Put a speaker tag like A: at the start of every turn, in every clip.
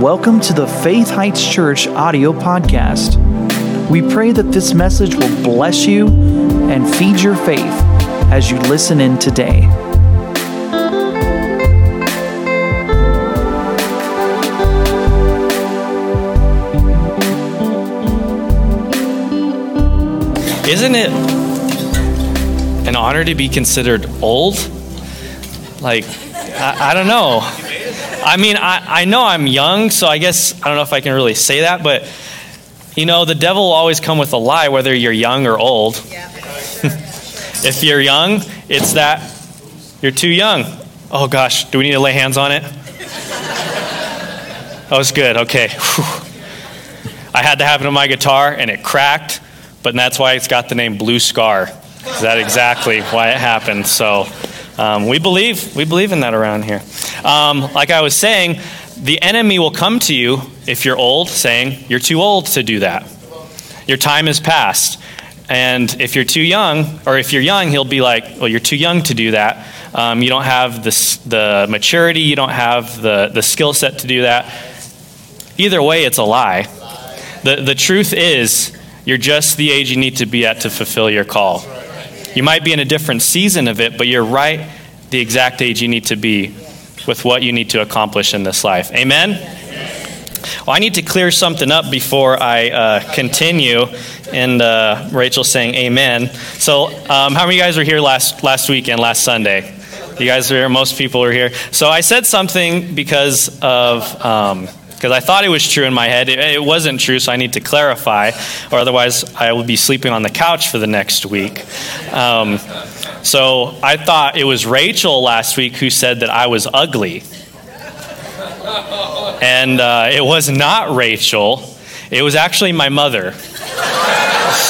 A: Welcome to the Faith Heights Church audio podcast. We pray that this message will bless you and feed your faith as you listen in today.
B: Isn't it an honor to be considered old? Like, I, I don't know. I mean, I, I know I'm young, so I guess I don't know if I can really say that, but you know, the devil will always come with a lie, whether you're young or old. if you're young, it's that you're too young. Oh gosh, do we need to lay hands on it? Oh, it's good. Okay. Whew. I had to happen to my guitar, and it cracked, but that's why it's got the name Blue Scar. Is that exactly why it happened? So um, we believe we believe in that around here. Um, like I was saying, the enemy will come to you if you're old, saying you're too old to do that. Your time is past. And if you're too young, or if you're young, he'll be like, well, you're too young to do that. Um, you don't have the, the maturity, you don't have the, the skill set to do that. Either way, it's a lie. The, the truth is, you're just the age you need to be at to fulfill your call. You might be in a different season of it, but you're right the exact age you need to be with what you need to accomplish in this life. Amen? Well, I need to clear something up before I uh, continue. And uh, Rachel saying amen. So, um, how many of you guys were here last, last weekend, last Sunday? You guys were here, most people were here. So, I said something because of. Um, because I thought it was true in my head. It, it, wasn't true, so I need to clarify, or otherwise I will be sleeping on the couch for the next week. Um, so I thought it was Rachel last week who said that I was ugly. And uh, it was not Rachel, it was actually my mother.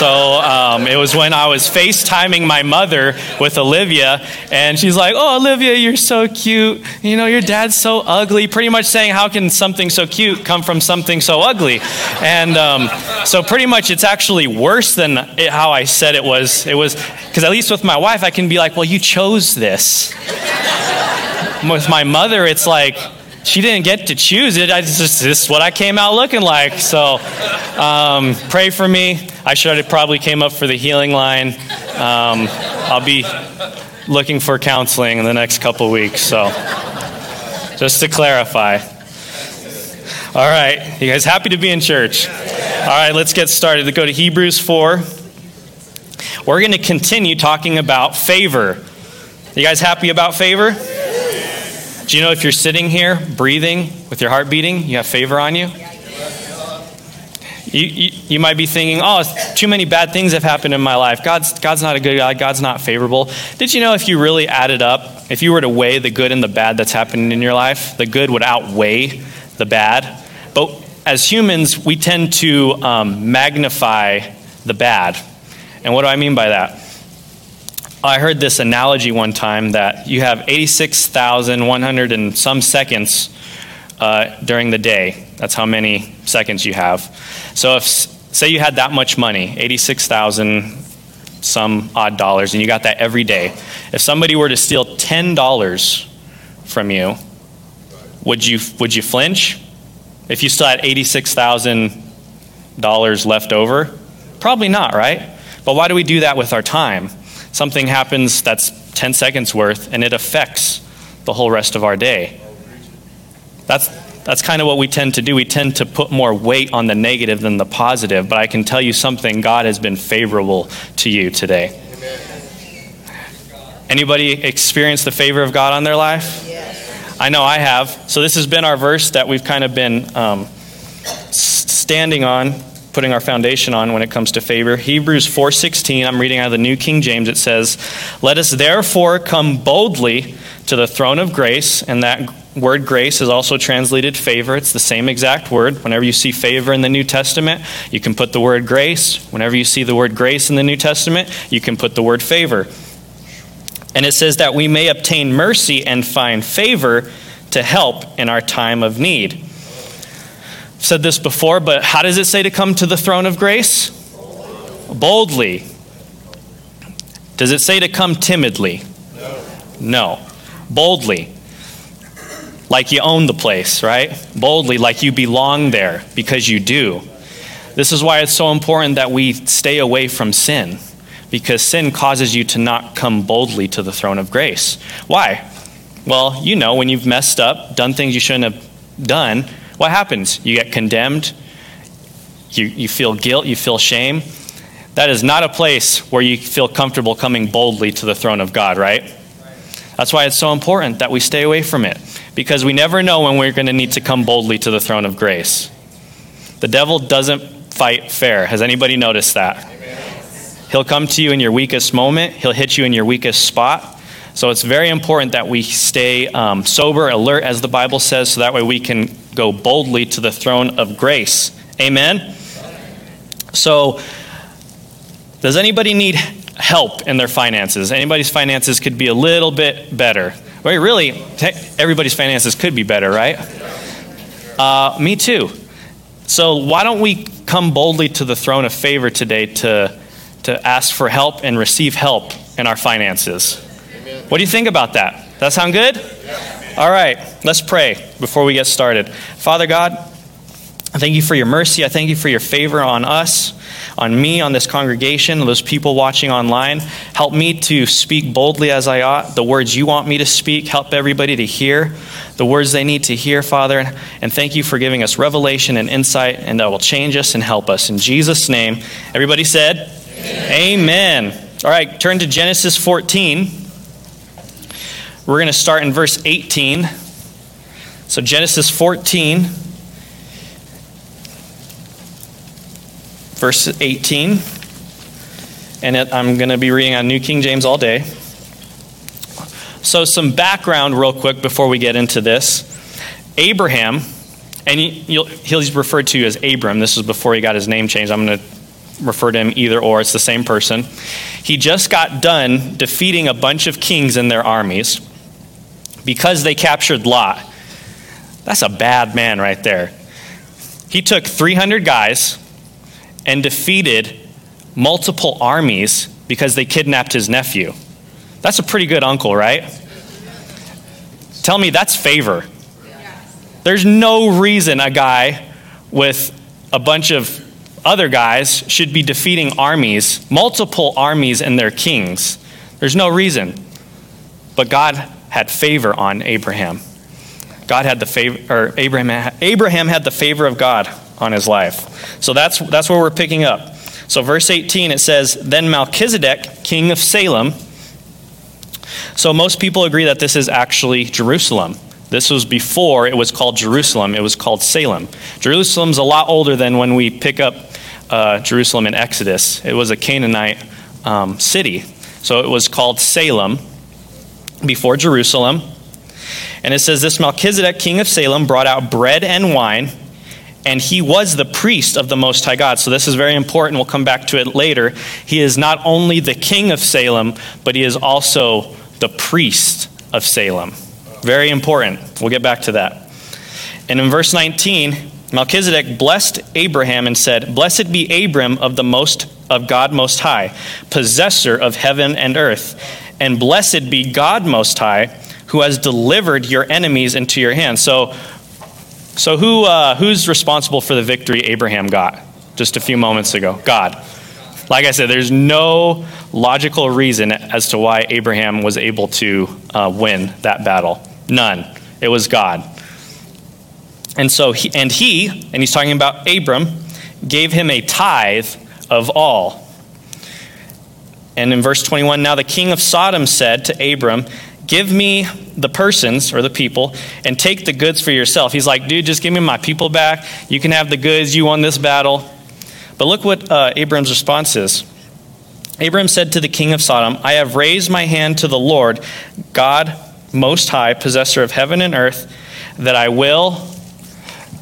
B: So um, it was when I was FaceTiming my mother with Olivia, and she's like, Oh, Olivia, you're so cute. You know, your dad's so ugly. Pretty much saying, How can something so cute come from something so ugly? And um, so, pretty much, it's actually worse than it, how I said it was. It was, because at least with my wife, I can be like, Well, you chose this. with my mother, it's like, she didn't get to choose it. I just, this is what I came out looking like. So um, pray for me. I should have probably came up for the healing line. Um, I'll be looking for counseling in the next couple weeks. So just to clarify. All right, you guys happy to be in church? All right, let's get started. Let's go to Hebrews 4. We're going to continue talking about favor. You guys happy about favor? Do you know if you're sitting here breathing with your heart beating, you have favor on you? You, you, you, might be thinking, oh, too many bad things have happened in my life. God's, God's not a good God. God's not favorable. Did you know if you really added up, if you were to weigh the good and the bad that's happened in your life, the good would outweigh the bad? But as humans, we tend to um, magnify the bad. And what do I mean by that? I heard this analogy one time that you have 86,100 and some seconds uh, during the day. That's how many seconds you have. So if, say you had that much money, 86,000 some odd dollars, and you got that every day. If somebody were to steal $10 from you, would you, would you flinch? If you still had $86,000 left over? Probably not, right? But why do we do that with our time? something happens that's 10 seconds worth and it affects the whole rest of our day. That's, that's kind of what we tend to do. We tend to put more weight on the negative than the positive. But I can tell you something God has been favorable to you today. Anybody experience the favor of God on their life? Yes. I know I have. So this has been our verse that we've kind of been um, standing on putting our foundation on when it comes to favor. Hebrews 4:16, I'm reading out of the New King James. It says, "Let us therefore come boldly to the throne of grace." And that word grace is also translated favor. It's the same exact word. Whenever you see favor in the New Testament, you can put the word grace. Whenever you see the word grace in the New Testament, you can put the word favor. And it says that we may obtain mercy and find favor to help in our time of need I've said this before, but how does it say to come to the throne of grace? Boldly. Does it say to come timidly? No. no. Boldly. Like you own the place, right? Boldly, like you belong there because you do. This is why it's so important that we stay away from sin because sin causes you to not come boldly to the throne of grace. Why? Well, you know, when you've messed up, done things you shouldn't have done, what happens? You get condemned, you, you feel guilt, you feel shame. That is not a place where you feel comfortable coming boldly to the throne of God, right? That's why it's so important that we stay away from it, because we never know when we're going to need to come boldly to the throne of grace. The devil doesn't fight fair. Has anybody noticed that? He'll come to you in your weakest moment, he'll hit you in your weakest spot. So it's very important that we stay um, sober, alert, as the Bible says, so that way we can go boldly to the throne of grace. Amen? So, does anybody need help in their finances? Anybody's finances could be a little bit better. Right, really, everybody's finances could be better, right? Uh, me too. So, why don't we come boldly to the throne of favor today to, to ask for help and receive help in our finances? What do you think about that? That sound good? All right, let's pray before we get started. Father God, I thank you for your mercy. I thank you for your favor on us, on me, on this congregation, those people watching online. Help me to speak boldly as I ought, the words you want me to speak. Help everybody to hear the words they need to hear, Father. And thank you for giving us revelation and insight, and that will change us and help us. In Jesus' name, everybody said, Amen. Amen. All right, turn to Genesis 14. We're going to start in verse 18. So, Genesis 14. Verse 18. And it, I'm going to be reading on New King James all day. So, some background, real quick, before we get into this. Abraham, and he, he's referred to as Abram. This is before he got his name changed. I'm going to refer to him either or. It's the same person. He just got done defeating a bunch of kings and their armies because they captured Lot. That's a bad man right there. He took 300 guys and defeated multiple armies because they kidnapped his nephew. That's a pretty good uncle, right? Tell me that's favor. There's no reason a guy with a bunch of other guys should be defeating armies, multiple armies and their kings. There's no reason. But God had favor on Abraham. God had the favor, or Abraham, Abraham had the favor of God on his life. So that's, that's where we're picking up. So, verse 18, it says, Then Melchizedek, king of Salem. So, most people agree that this is actually Jerusalem. This was before it was called Jerusalem, it was called Salem. Jerusalem's a lot older than when we pick up uh, Jerusalem in Exodus. It was a Canaanite um, city. So, it was called Salem before Jerusalem. And it says, This Melchizedek, king of Salem, brought out bread and wine and he was the priest of the Most High God. So this is very important. We'll come back to it later. He is not only the king of Salem, but he is also the priest of Salem. Very important. We'll get back to that. And in verse 19, Melchizedek blessed Abraham and said, Blessed be Abram of the most of God most high, possessor of heaven and earth, and blessed be God most high, who has delivered your enemies into your hands. So so, who, uh, who's responsible for the victory Abraham got just a few moments ago? God. Like I said, there's no logical reason as to why Abraham was able to uh, win that battle. None. It was God. And so, he, and he, and he's talking about Abram, gave him a tithe of all. And in verse 21, now the king of Sodom said to Abram, Give me the persons or the people and take the goods for yourself. He's like, dude, just give me my people back. You can have the goods. You won this battle. But look what uh, Abram's response is. Abram said to the king of Sodom, I have raised my hand to the Lord, God most high, possessor of heaven and earth, that I will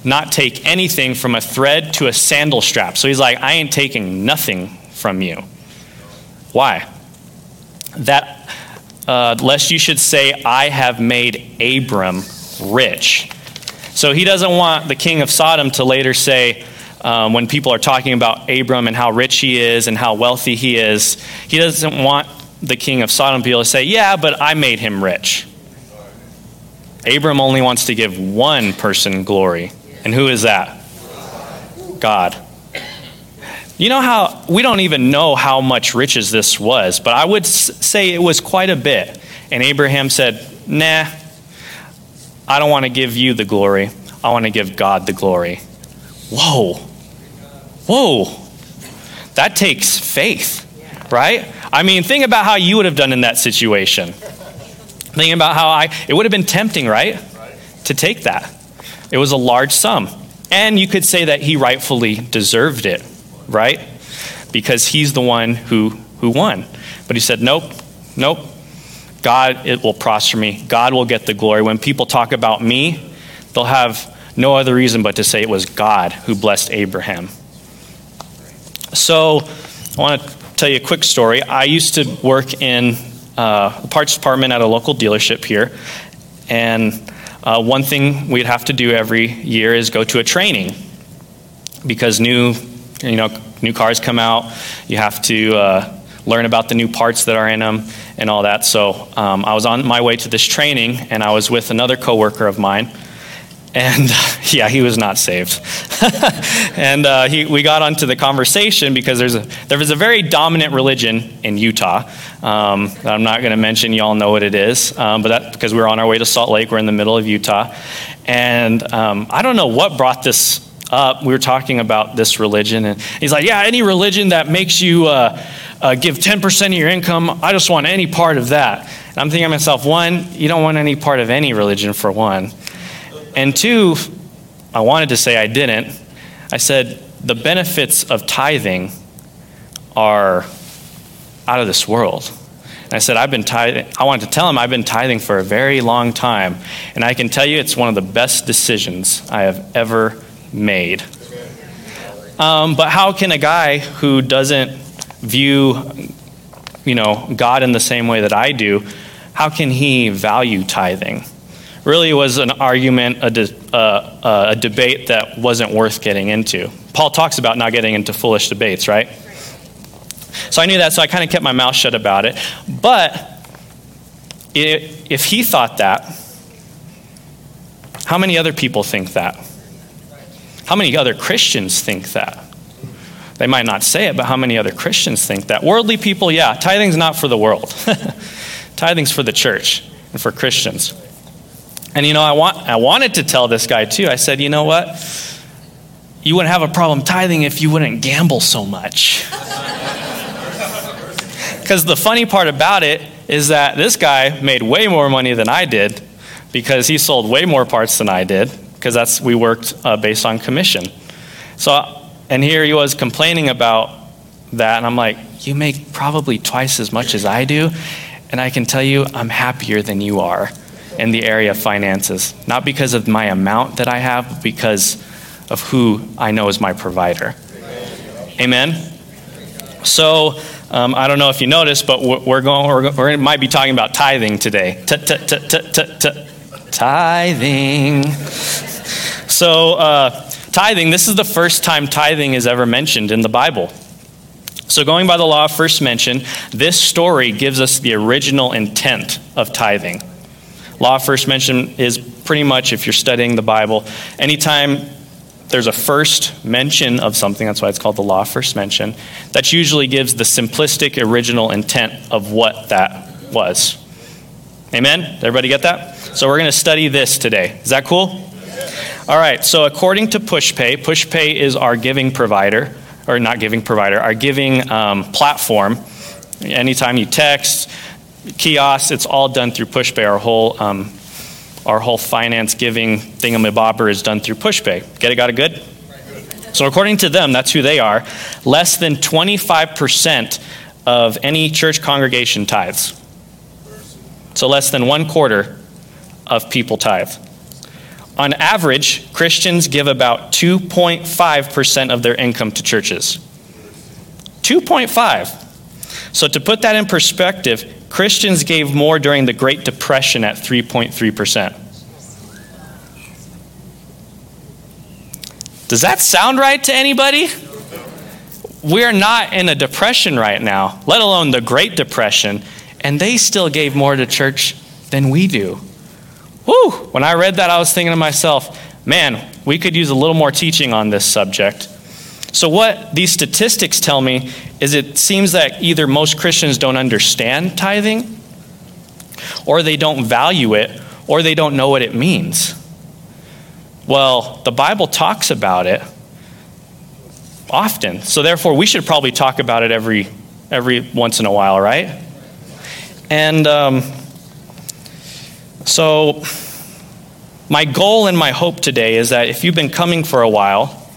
B: not take anything from a thread to a sandal strap. So he's like, I ain't taking nothing from you. Why? That uh, lest you should say, I have made Abram rich. So he doesn't want the king of Sodom to later say, um, when people are talking about Abram and how rich he is and how wealthy he is, he doesn't want the king of Sodom to be able to say, Yeah, but I made him rich. Abram only wants to give one person glory. And who is that? God. You know how we don't even know how much riches this was, but I would say it was quite a bit. And Abraham said, Nah, I don't want to give you the glory. I want to give God the glory. Whoa. Whoa. That takes faith, right? I mean, think about how you would have done in that situation. Think about how I, it would have been tempting, right? To take that. It was a large sum. And you could say that he rightfully deserved it, right? Because he's the one who, who won. But he said, nope, nope. God, it will prosper me. God will get the glory. When people talk about me, they'll have no other reason but to say it was God who blessed Abraham. So, I want to tell you a quick story. I used to work in uh, parts department at a local dealership here, and uh, one thing we'd have to do every year is go to a training because new, you know, new cars come out. You have to uh, learn about the new parts that are in them and all that. So um, I was on my way to this training, and I was with another coworker of mine. And yeah, he was not saved. and uh, he, we got onto the conversation because there's a, there was a very dominant religion in Utah. Um, I'm not going to mention, you all know what it is, um, but that, because we're on our way to Salt Lake, we're in the middle of Utah. And um, I don't know what brought this up. We were talking about this religion, and he's like, Yeah, any religion that makes you uh, uh, give 10% of your income, I just want any part of that. And I'm thinking to myself, one, you don't want any part of any religion, for one. And two, I wanted to say I didn't. I said, the benefits of tithing are out of this world. I said, I've been tithing. I wanted to tell him I've been tithing for a very long time. And I can tell you it's one of the best decisions I have ever made. Um, but how can a guy who doesn't view, you know, God in the same way that I do, how can he value tithing? Really was an argument, a, de- uh, uh, a debate that wasn't worth getting into. Paul talks about not getting into foolish debates, right? So I knew that, so I kind of kept my mouth shut about it. But if he thought that, how many other people think that? How many other Christians think that? They might not say it, but how many other Christians think that? Worldly people, yeah, tithing's not for the world. tithing's for the church and for Christians. And you know, I, want, I wanted to tell this guy too. I said, you know what? You wouldn't have a problem tithing if you wouldn't gamble so much. Because the funny part about it is that this guy made way more money than I did because he sold way more parts than I did because that's we worked uh, based on commission. So and here he was complaining about that. And I'm like, You make probably twice as much as I do. And I can tell you, I'm happier than you are in the area of finances. Not because of my amount that I have, but because of who I know is my provider. Amen? So, um, I don't know if you noticed, but we're going, we're, we might be talking about tithing today. Tithing. So, uh, Tithing, this is the first time tithing is ever mentioned in the Bible. So, going by the law of first mention, this story gives us the original intent of tithing. Law first mention is pretty much, if you're studying the Bible, anytime there's a first mention of something, that's why it's called the law first mention, that usually gives the simplistic original intent of what that was. Amen? Everybody get that? So, we're going to study this today. Is that cool? All right, so according to PushPay, PushPay is our giving provider, or not giving provider, our giving um, platform. Anytime you text, kiosks, it's all done through PushPay. Our whole, um, our whole finance giving thingamabobber is done through PushPay. Get it? Got it good? So according to them, that's who they are. Less than 25% of any church congregation tithes. So less than one quarter of people tithe. On average, Christians give about 2.5% of their income to churches. 2.5. So to put that in perspective, Christians gave more during the Great Depression at 3.3%. Does that sound right to anybody? We're not in a depression right now, let alone the Great Depression, and they still gave more to church than we do. whew, when I read that, I was thinking to myself, man, we could use a little more teaching on this subject. So, what these statistics tell me is it seems that either most Christians don't understand tithing, or they don't value it, or they don't know what it means. Well, the Bible talks about it often. So therefore we should probably talk about it every every once in a while, right? And um, so my goal and my hope today is that if you've been coming for a while,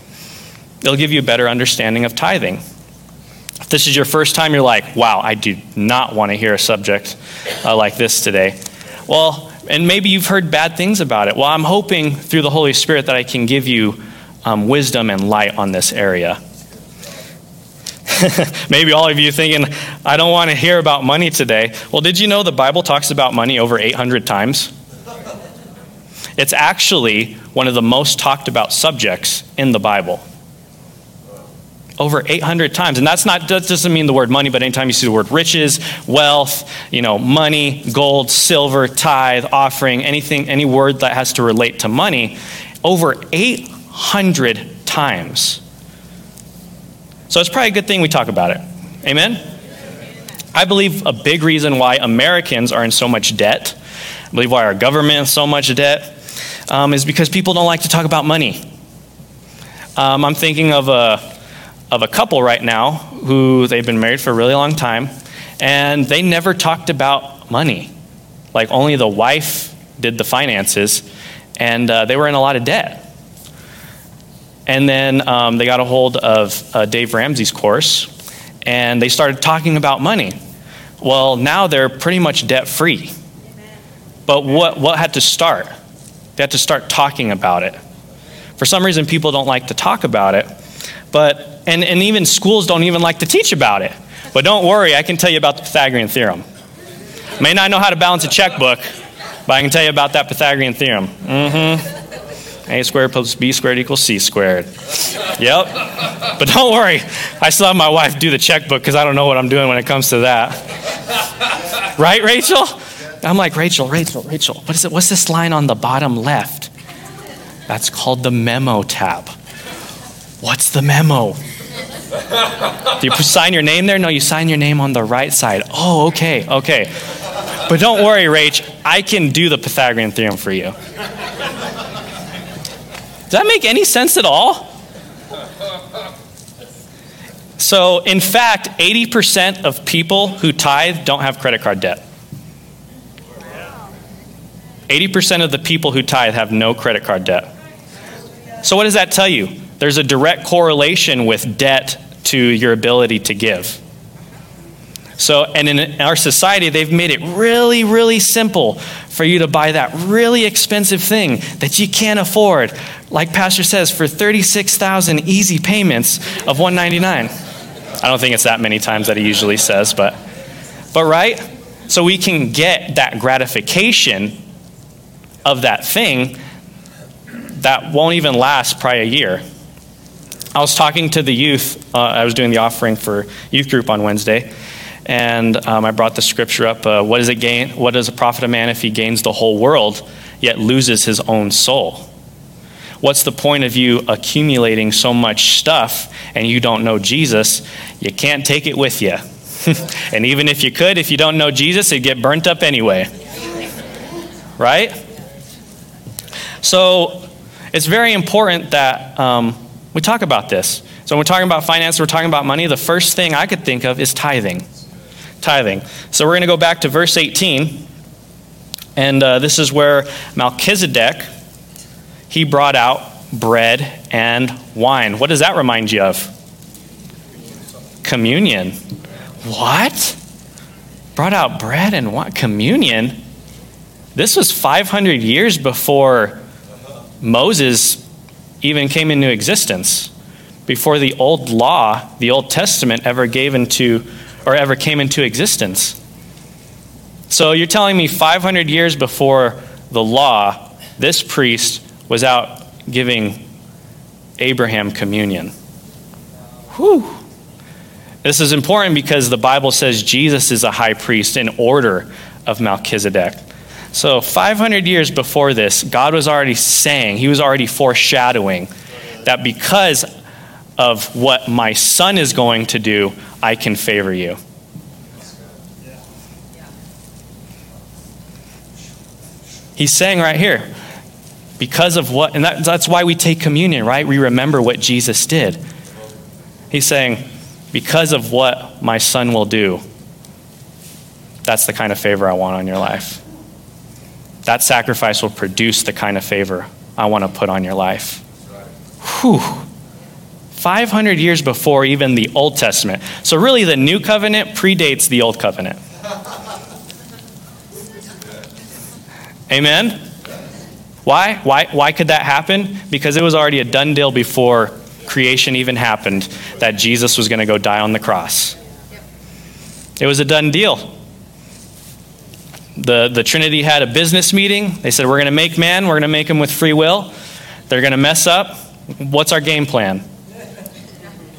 B: it'll give you a better understanding of tithing. If this is your first time, you're like, wow, I do not want to hear a subject uh, like this today. Well, and maybe you've heard bad things about it. Well, I'm hoping through the Holy Spirit that I can give you um, wisdom and light on this area. maybe all of you thinking, I don't want to hear about money today. Well, did you know the Bible talks about money over 800 times? It's actually one of the most talked about subjects in the Bible over 800 times. And that's not, that doesn't mean the word money, but anytime you see the word riches, wealth, you know, money, gold, silver, tithe, offering, anything, any word that has to relate to money, over 800 times. So it's probably a good thing we talk about it. Amen? I believe a big reason why Americans are in so much debt, I believe why our government is so much debt, um, is because people don't like to talk about money. Um, I'm thinking of a of a couple right now who they've been married for a really long time, and they never talked about money. Like, only the wife did the finances, and uh, they were in a lot of debt. And then um, they got a hold of uh, Dave Ramsey's course, and they started talking about money. Well, now they're pretty much debt free. But what, what had to start? They had to start talking about it. For some reason, people don't like to talk about it. But and, and even schools don't even like to teach about it. But don't worry, I can tell you about the Pythagorean theorem. May not know how to balance a checkbook, but I can tell you about that Pythagorean theorem. Mm-hmm. A squared plus B squared equals C squared. Yep. But don't worry, I still have my wife do the checkbook because I don't know what I'm doing when it comes to that. Right, Rachel? I'm like, Rachel, Rachel, Rachel, what is it? What's this line on the bottom left? That's called the memo tab. What's the memo? Do you sign your name there? No, you sign your name on the right side. Oh, okay, okay. But don't worry, Rach, I can do the Pythagorean theorem for you. Does that make any sense at all? So, in fact, 80% of people who tithe don't have credit card debt. 80% of the people who tithe have no credit card debt. So, what does that tell you? There's a direct correlation with debt to your ability to give. So, and in our society, they've made it really, really simple for you to buy that really expensive thing that you can't afford. Like Pastor says, for 36,000 easy payments of 199. I don't think it's that many times that he usually says, but, but right? So we can get that gratification of that thing that won't even last probably a year. I was talking to the youth. Uh, I was doing the offering for youth group on Wednesday, and um, I brought the scripture up. Uh, what does it gain? What does a profit a man if he gains the whole world yet loses his own soul? What's the point of you accumulating so much stuff and you don't know Jesus? You can't take it with you. and even if you could, if you don't know Jesus, it'd get burnt up anyway. Right? So it's very important that um, we talk about this. So when we're talking about finance, we're talking about money, the first thing I could think of is tithing. Tithing. So we're going to go back to verse 18. And uh, this is where Melchizedek, he brought out bread and wine. What does that remind you of? Communion. What? Brought out bread and wine? Communion? This was 500 years before Moses even came into existence before the old law, the Old Testament, ever gave into or ever came into existence. So you're telling me 500 years before the law, this priest was out giving Abraham communion. Whew. This is important because the Bible says Jesus is a high priest in order of Melchizedek. So, 500 years before this, God was already saying, He was already foreshadowing that because of what my son is going to do, I can favor you. He's saying right here, because of what, and that, that's why we take communion, right? We remember what Jesus did. He's saying, because of what my son will do, that's the kind of favor I want on your life. That sacrifice will produce the kind of favor I want to put on your life. Whew. 500 years before even the Old Testament. So, really, the New Covenant predates the Old Covenant. Amen? Why? Why? Why could that happen? Because it was already a done deal before creation even happened that Jesus was going to go die on the cross. It was a done deal. The, the Trinity had a business meeting. They said, We're going to make man, we're going to make him with free will. They're going to mess up. What's our game plan?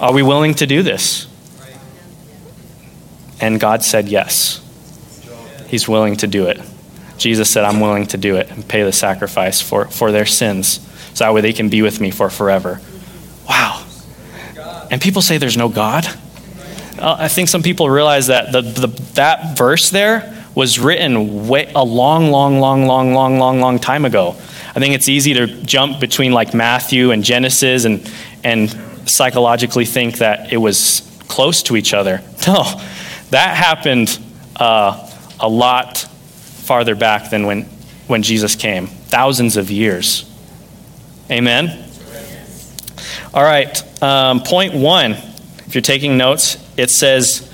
B: Are we willing to do this? And God said yes. He's willing to do it. Jesus said, I'm willing to do it and pay the sacrifice for, for their sins so that way they can be with me for forever. Wow. And people say there's no God. Uh, I think some people realize that the, the, that verse there was written way, a long, long, long, long, long, long, long time ago. I think it's easy to jump between like Matthew and Genesis and, and psychologically think that it was close to each other. No, that happened uh, a lot farther back than when, when Jesus came, thousands of years. Amen? All right, um, point one. If you're taking notes, it says,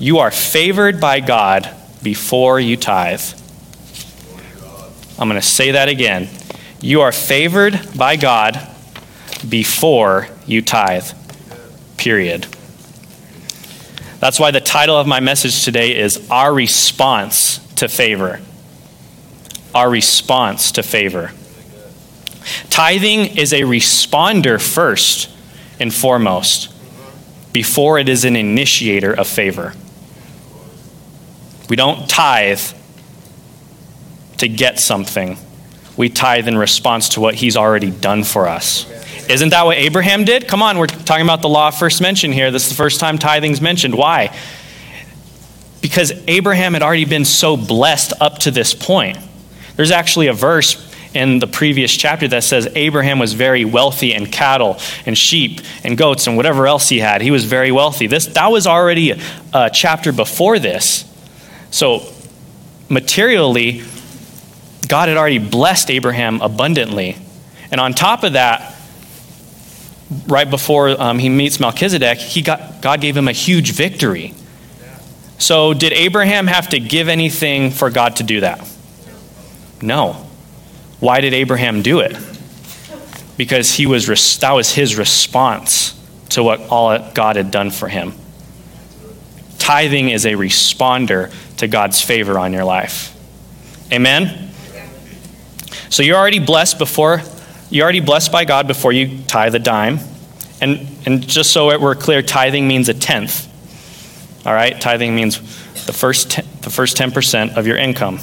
B: You are favored by God before you tithe. I'm going to say that again. You are favored by God before you tithe. Period. That's why the title of my message today is Our Response to Favor. Our response to favor. Tithing is a responder first and foremost, before it is an initiator of favor. We don't tithe to get something. We tithe in response to what he's already done for us. Isn't that what Abraham did? Come on, we're talking about the law first mentioned here. This is the first time tithing's mentioned. Why? Because Abraham had already been so blessed up to this point. There's actually a verse in the previous chapter that says Abraham was very wealthy in cattle and sheep and goats and whatever else he had. He was very wealthy. This that was already a chapter before this. So materially God had already blessed Abraham abundantly. And on top of that, right before um, he meets Melchizedek, he got, God gave him a huge victory. So, did Abraham have to give anything for God to do that? No. Why did Abraham do it? Because he was that was his response to what all God had done for him. Tithing is a responder to God's favor on your life. Amen. So you're already blessed before you're already blessed by God before you tithe a dime. And and just so we're clear, tithing means a tenth. All right? Tithing means the first ten, the first 10% of your income.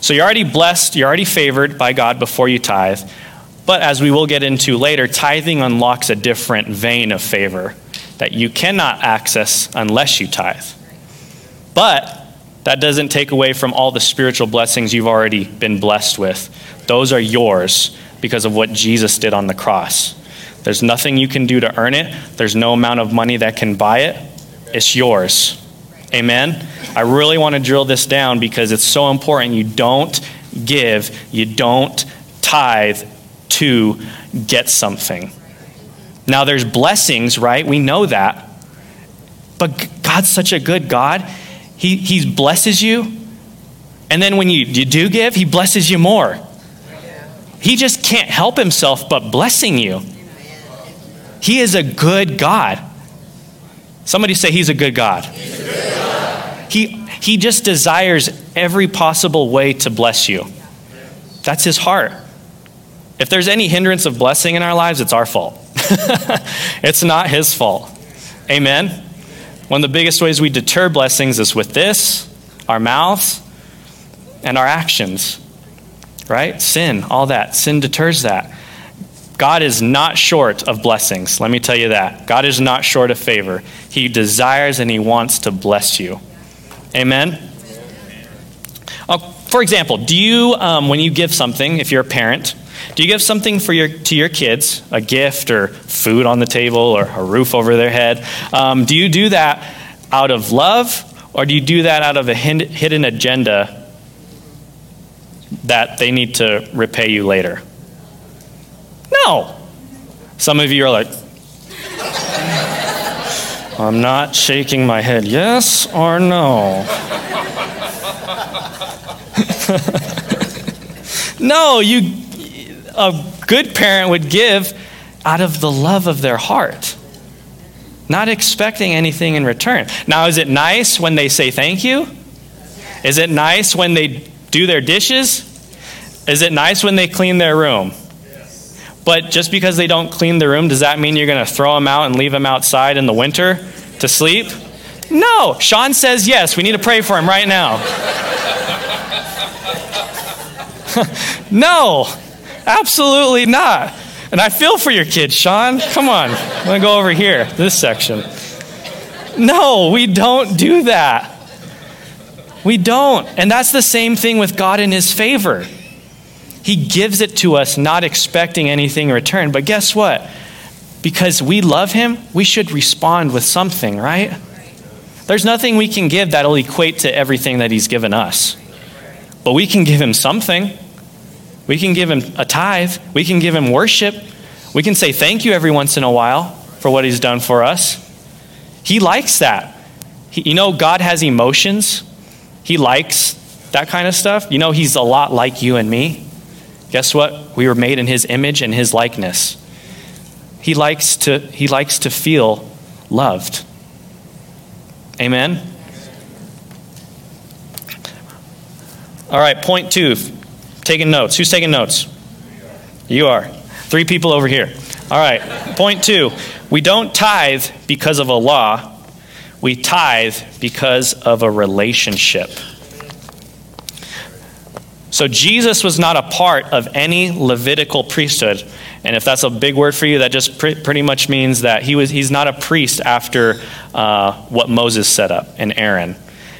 B: So you're already blessed, you're already favored by God before you tithe. But as we will get into later, tithing unlocks a different vein of favor that you cannot access unless you tithe. But that doesn't take away from all the spiritual blessings you've already been blessed with. Those are yours because of what Jesus did on the cross. There's nothing you can do to earn it, there's no amount of money that can buy it. It's yours. Amen? I really want to drill this down because it's so important. You don't give, you don't tithe to get something. Now, there's blessings, right? We know that. But God's such a good God. He, he blesses you. And then when you, you do give, He blesses you more. He just can't help Himself but blessing you. He is a good God. Somebody say, He's a good God. He, he just desires every possible way to bless you. That's his heart. If there's any hindrance of blessing in our lives, it's our fault. it's not his fault. Amen? One of the biggest ways we deter blessings is with this, our mouths. and our actions, right? Sin, all that. Sin deters that. God is not short of blessings. Let me tell you that. God is not short of favor. He desires and He wants to bless you. Amen? Uh, for example, do you, um, when you give something, if you're a parent, do you give something for your, to your kids, a gift or food on the table or a roof over their head? Um, do you do that out of love or do you do that out of a hidden agenda that they need to repay you later? No. Some of you are like, I'm not shaking my head, yes or no? no, you a good parent would give out of the love of their heart, not expecting anything in return. Now, is it nice when they say thank you? Is it nice when they do their dishes? Is it nice when they clean their room? But just because they don't clean the room, does that mean you're going to throw them out and leave them outside in the winter to sleep? No. Sean says yes. We need to pray for him right now. no. Absolutely not. And I feel for your kids, Sean. Come on. I'm going to go over here, this section. No, we don't do that. We don't. And that's the same thing with God in His favor. He gives it to us not expecting anything in return. But guess what? Because we love Him, we should respond with something, right? There's nothing we can give that'll equate to everything that He's given us. But we can give Him something. We can give him a tithe. We can give him worship. We can say thank you every once in a while for what he's done for us. He likes that. He, you know, God has emotions. He likes that kind of stuff. You know, he's a lot like you and me. Guess what? We were made in his image and his likeness. He likes to, he likes to feel loved. Amen? All right, point two Taking notes. Who's taking notes? You are. Three people over here. All right. Point two we don't tithe because of a law, we tithe because of a relationship. So Jesus was not a part of any Levitical priesthood. And if that's a big word for you, that just pretty much means that he was, he's not a priest after uh, what Moses set up and Aaron.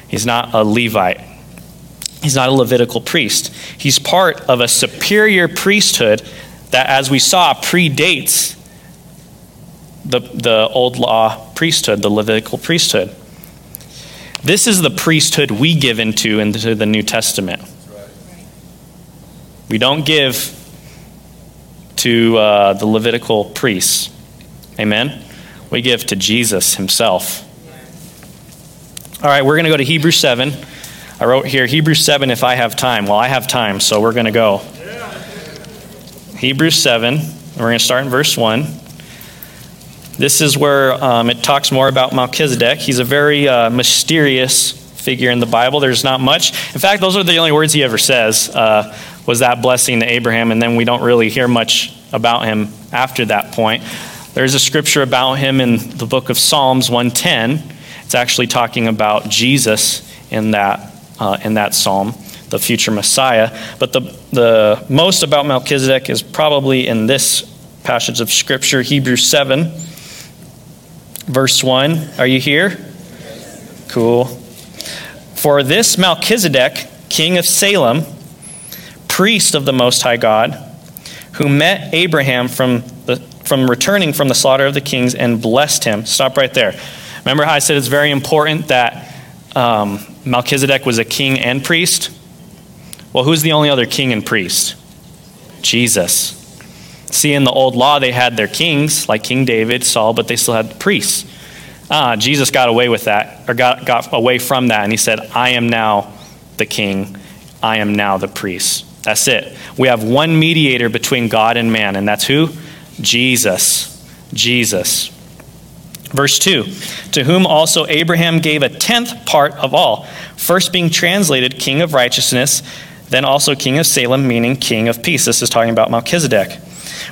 B: He's not a Levite. He's not a Levitical priest. He's part of a superior priesthood that, as we saw, predates the, the old law priesthood, the Levitical priesthood. This is the priesthood we give into into the New Testament. We don't give to uh, the Levitical priests. Amen? We give to Jesus himself. All right, we're going to go to Hebrews 7. I wrote here Hebrews 7 if I have time. Well, I have time, so we're going to go. Hebrews 7, we're going to start in verse 1. This is where um, it talks more about Melchizedek. He's a very uh, mysterious figure in the Bible. There's not much. In fact, those are the only words he ever says. Uh, was that blessing to Abraham, and then we don't really hear much about him after that point. There's a scripture about him in the book of Psalms 110. It's actually talking about Jesus in that uh, in that psalm, the future Messiah. But the, the most about Melchizedek is probably in this passage of Scripture, Hebrews 7, verse 1. Are you here? Cool. For this Melchizedek, king of Salem, priest of the Most High God, who met Abraham from, the, from returning from the slaughter of the kings and blessed him. Stop right there. Remember how I said it's very important that um, Melchizedek was a king and priest. Well, who's the only other king and priest? Jesus. See, in the old law, they had their kings, like King David, Saul, but they still had priests. Ah, Jesus got away with that, or got, got away from that, and he said, I am now the king, I am now the priest. That's it. We have one mediator between God and man, and that's who? Jesus. Jesus. Verse 2 To whom also Abraham gave a tenth part of all, first being translated king of righteousness, then also king of Salem, meaning king of peace. This is talking about Melchizedek.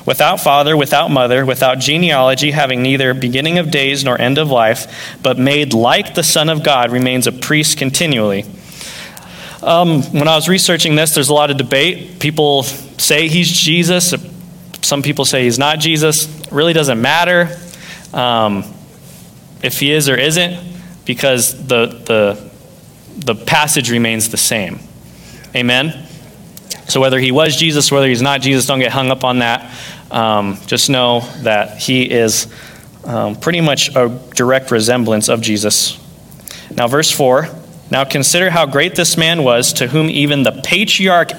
B: Without father, without mother, without genealogy, having neither beginning of days nor end of life, but made like the Son of God, remains a priest continually. Um, when I was researching this, there's a lot of debate. People say he's Jesus. Some people say he's not Jesus. It really doesn't matter um, if he is or isn't, because the, the, the passage remains the same. Amen? So whether he was Jesus, whether he's not Jesus, don't get hung up on that. Um, just know that he is um, pretty much a direct resemblance of Jesus. Now, verse 4 Now consider how great this man was, to whom even the patriarch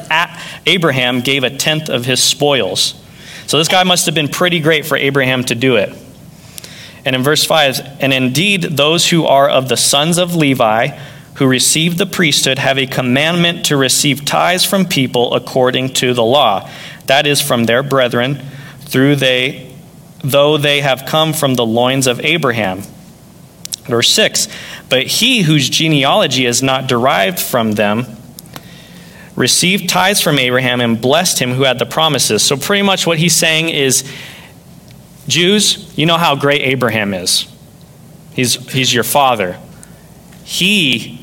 B: Abraham gave a tenth of his spoils. So this guy must have been pretty great for Abraham to do it. And in verse 5, and indeed, those who are of the sons of Levi, who receive the priesthood, have a commandment to receive tithes from people according to the law. That is, from their brethren, through they, though they have come from the loins of Abraham. Verse 6 But he whose genealogy is not derived from them received tithes from Abraham and blessed him who had the promises. So, pretty much what he's saying is Jews, you know how great Abraham is. He's, he's your father. He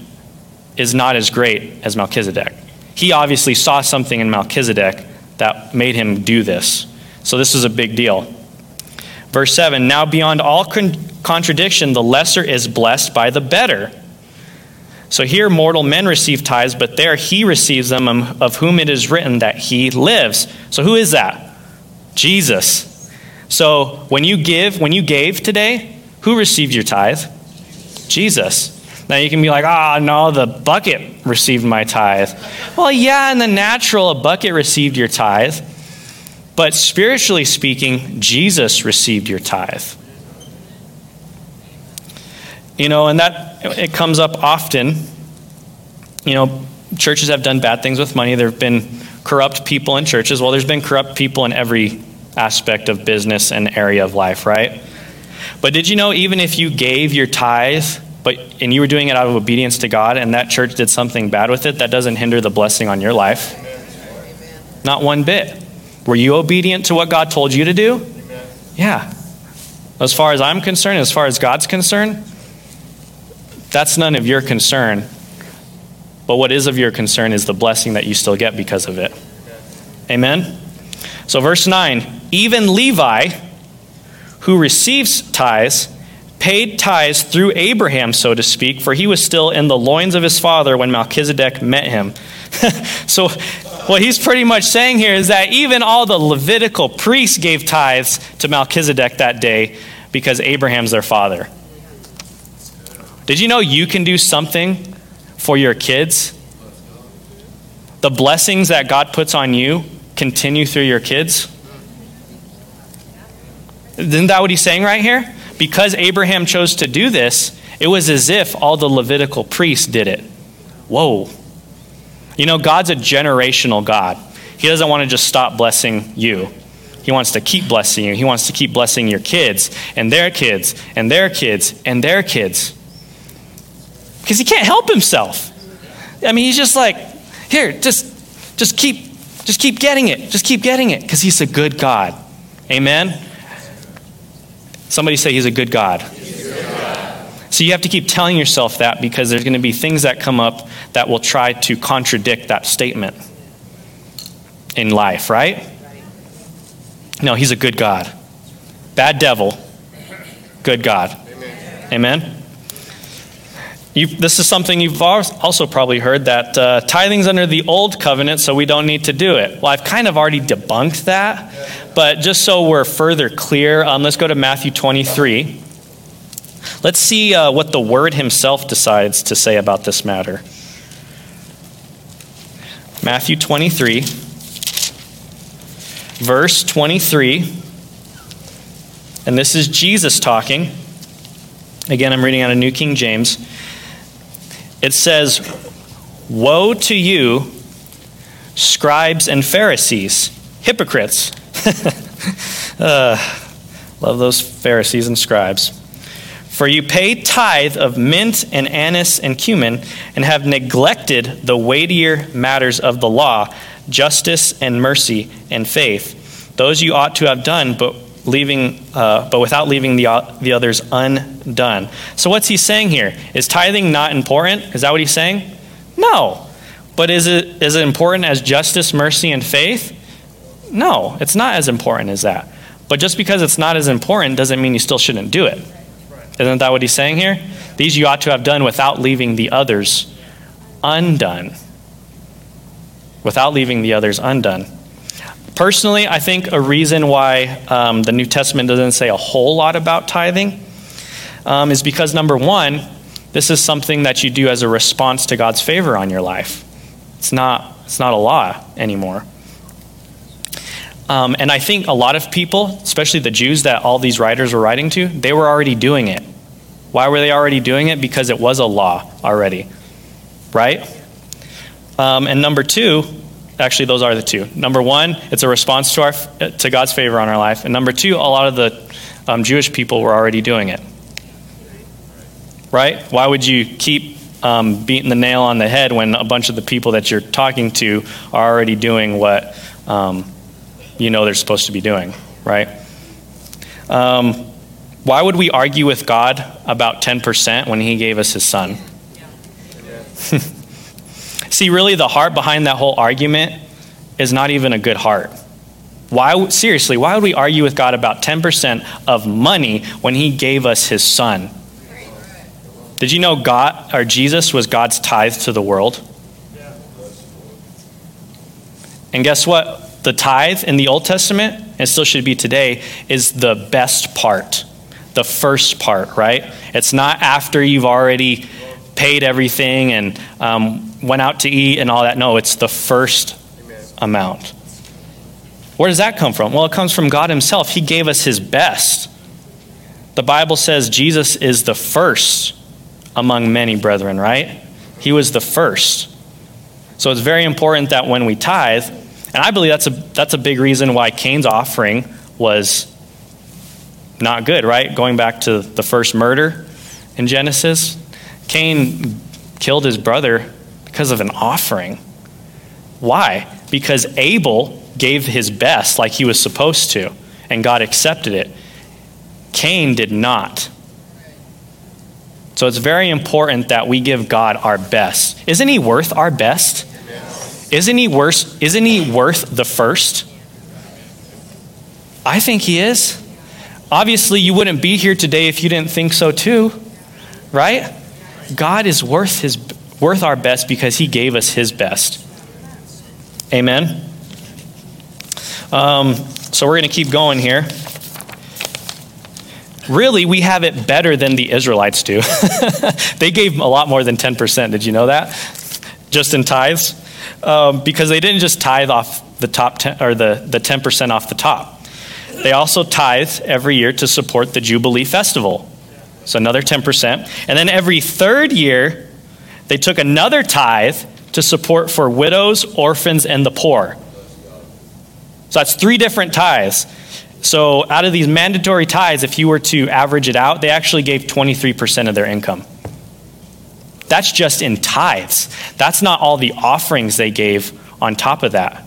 B: is not as great as Melchizedek. He obviously saw something in Melchizedek that made him do this. So, this is a big deal. Verse 7 Now, beyond all con- contradiction, the lesser is blessed by the better. So here mortal men receive tithes, but there he receives them, of whom it is written that he lives. So who is that? Jesus. So when you give, when you gave today, who received your tithe? Jesus. Now you can be like, ah, oh, no, the bucket received my tithe. Well, yeah, in the natural, a bucket received your tithe. But spiritually speaking, Jesus received your tithe. You know, and that it comes up often. You know, churches have done bad things with money. There have been corrupt people in churches. Well, there's been corrupt people in every aspect of business and area of life, right? But did you know even if you gave your tithe, but and you were doing it out of obedience to God and that church did something bad with it, that doesn't hinder the blessing on your life? Not one bit. Were you obedient to what God told you to do? Amen. Yeah. As far as I'm concerned, as far as God's concerned, that's none of your concern. But what is of your concern is the blessing that you still get because of it. Amen? So, verse 9 even Levi, who receives tithes, paid tithes through Abraham, so to speak, for he was still in the loins of his father when Melchizedek met him. so, what he's pretty much saying here is that even all the Levitical priests gave tithes to Melchizedek that day because Abraham's their father. Did you know you can do something for your kids? The blessings that God puts on you continue through your kids? Isn't that what he's saying right here? Because Abraham chose to do this, it was as if all the Levitical priests did it. Whoa. You know, God's a generational God. He doesn't want to just stop blessing you. He wants to keep blessing you. He wants to keep blessing your kids and their kids and their kids and their kids because he can't help himself. I mean, he's just like, here, just, just keep, just keep getting it. Just keep getting it because he's a good God. Amen. Somebody say he's a good God. So you have to keep telling yourself that because there's going to be things that come up that will try to contradict that statement in life, right? No, he's a good God. Bad devil, good God. Amen. Amen? You've, this is something you've also probably heard that uh, tithing's under the old covenant, so we don't need to do it. Well, I've kind of already debunked that, but just so we're further clear, um, let's go to Matthew 23. Let's see uh, what the Word Himself decides to say about this matter. Matthew 23, verse 23. And this is Jesus talking. Again, I'm reading out of New King James it says, Woe to you, scribes and Pharisees, hypocrites. uh, love those Pharisees and scribes. For you pay tithe of mint and anise and cumin, and have neglected the weightier matters of the law, justice and mercy and faith. Those you ought to have done, but leaving, uh, but without leaving the, uh, the others undone. So, what's he saying here? Is tithing not important? Is that what he's saying? No. But is it, is it important as justice, mercy, and faith? No, it's not as important as that. But just because it's not as important doesn't mean you still shouldn't do it. Isn't that what he's saying here? These you ought to have done without leaving the others undone. Without leaving the others undone. Personally, I think a reason why um, the New Testament doesn't say a whole lot about tithing um, is because, number one, this is something that you do as a response to God's favor on your life. It's not, it's not a law anymore. Um, and I think a lot of people, especially the Jews that all these writers were writing to, they were already doing it. Why were they already doing it? Because it was a law already, right? Um, and number two, actually, those are the two. Number one, it's a response to, our, to God's favor on our life. And number two, a lot of the um, Jewish people were already doing it. Right? Why would you keep um, beating the nail on the head when a bunch of the people that you're talking to are already doing what um, you know they're supposed to be doing? Right? Um, why would we argue with God about 10% when He gave us His Son? See, really, the heart behind that whole argument is not even a good heart. Why, seriously, why would we argue with God about 10% of money when He gave us His Son? Did you know God or Jesus was God's tithe to the world? And guess what? The tithe in the Old Testament, and still should be today, is the best part, the first part, right? It's not after you've already paid everything and um, went out to eat and all that. No, it's the first Amen. amount. Where does that come from? Well, it comes from God Himself. He gave us His best. The Bible says Jesus is the first among many brethren, right? He was the first. So it's very important that when we tithe, and I believe that's a, that's a big reason why Cain's offering was not good, right? Going back to the first murder in Genesis, Cain killed his brother because of an offering. Why? Because Abel gave his best like he was supposed to, and God accepted it. Cain did not. So it's very important that we give God our best. Isn't he worth our best? Isn't he worth isn't he worth the first? I think he is. Obviously, you wouldn't be here today if you didn't think so too, right? God is worth, his, worth our best because he gave us his best. Amen? Um, so we're going to keep going here. Really, we have it better than the Israelites do. they gave a lot more than 10%. Did you know that? Just in tithes. Um, because they didn't just tithe off the top 10, or the, the 10% off the top. They also tithe every year to support the Jubilee Festival. So another 10%. And then every third year, they took another tithe to support for widows, orphans, and the poor. So that's three different tithes. So out of these mandatory tithes, if you were to average it out, they actually gave 23% of their income. That's just in tithes. That's not all the offerings they gave on top of that.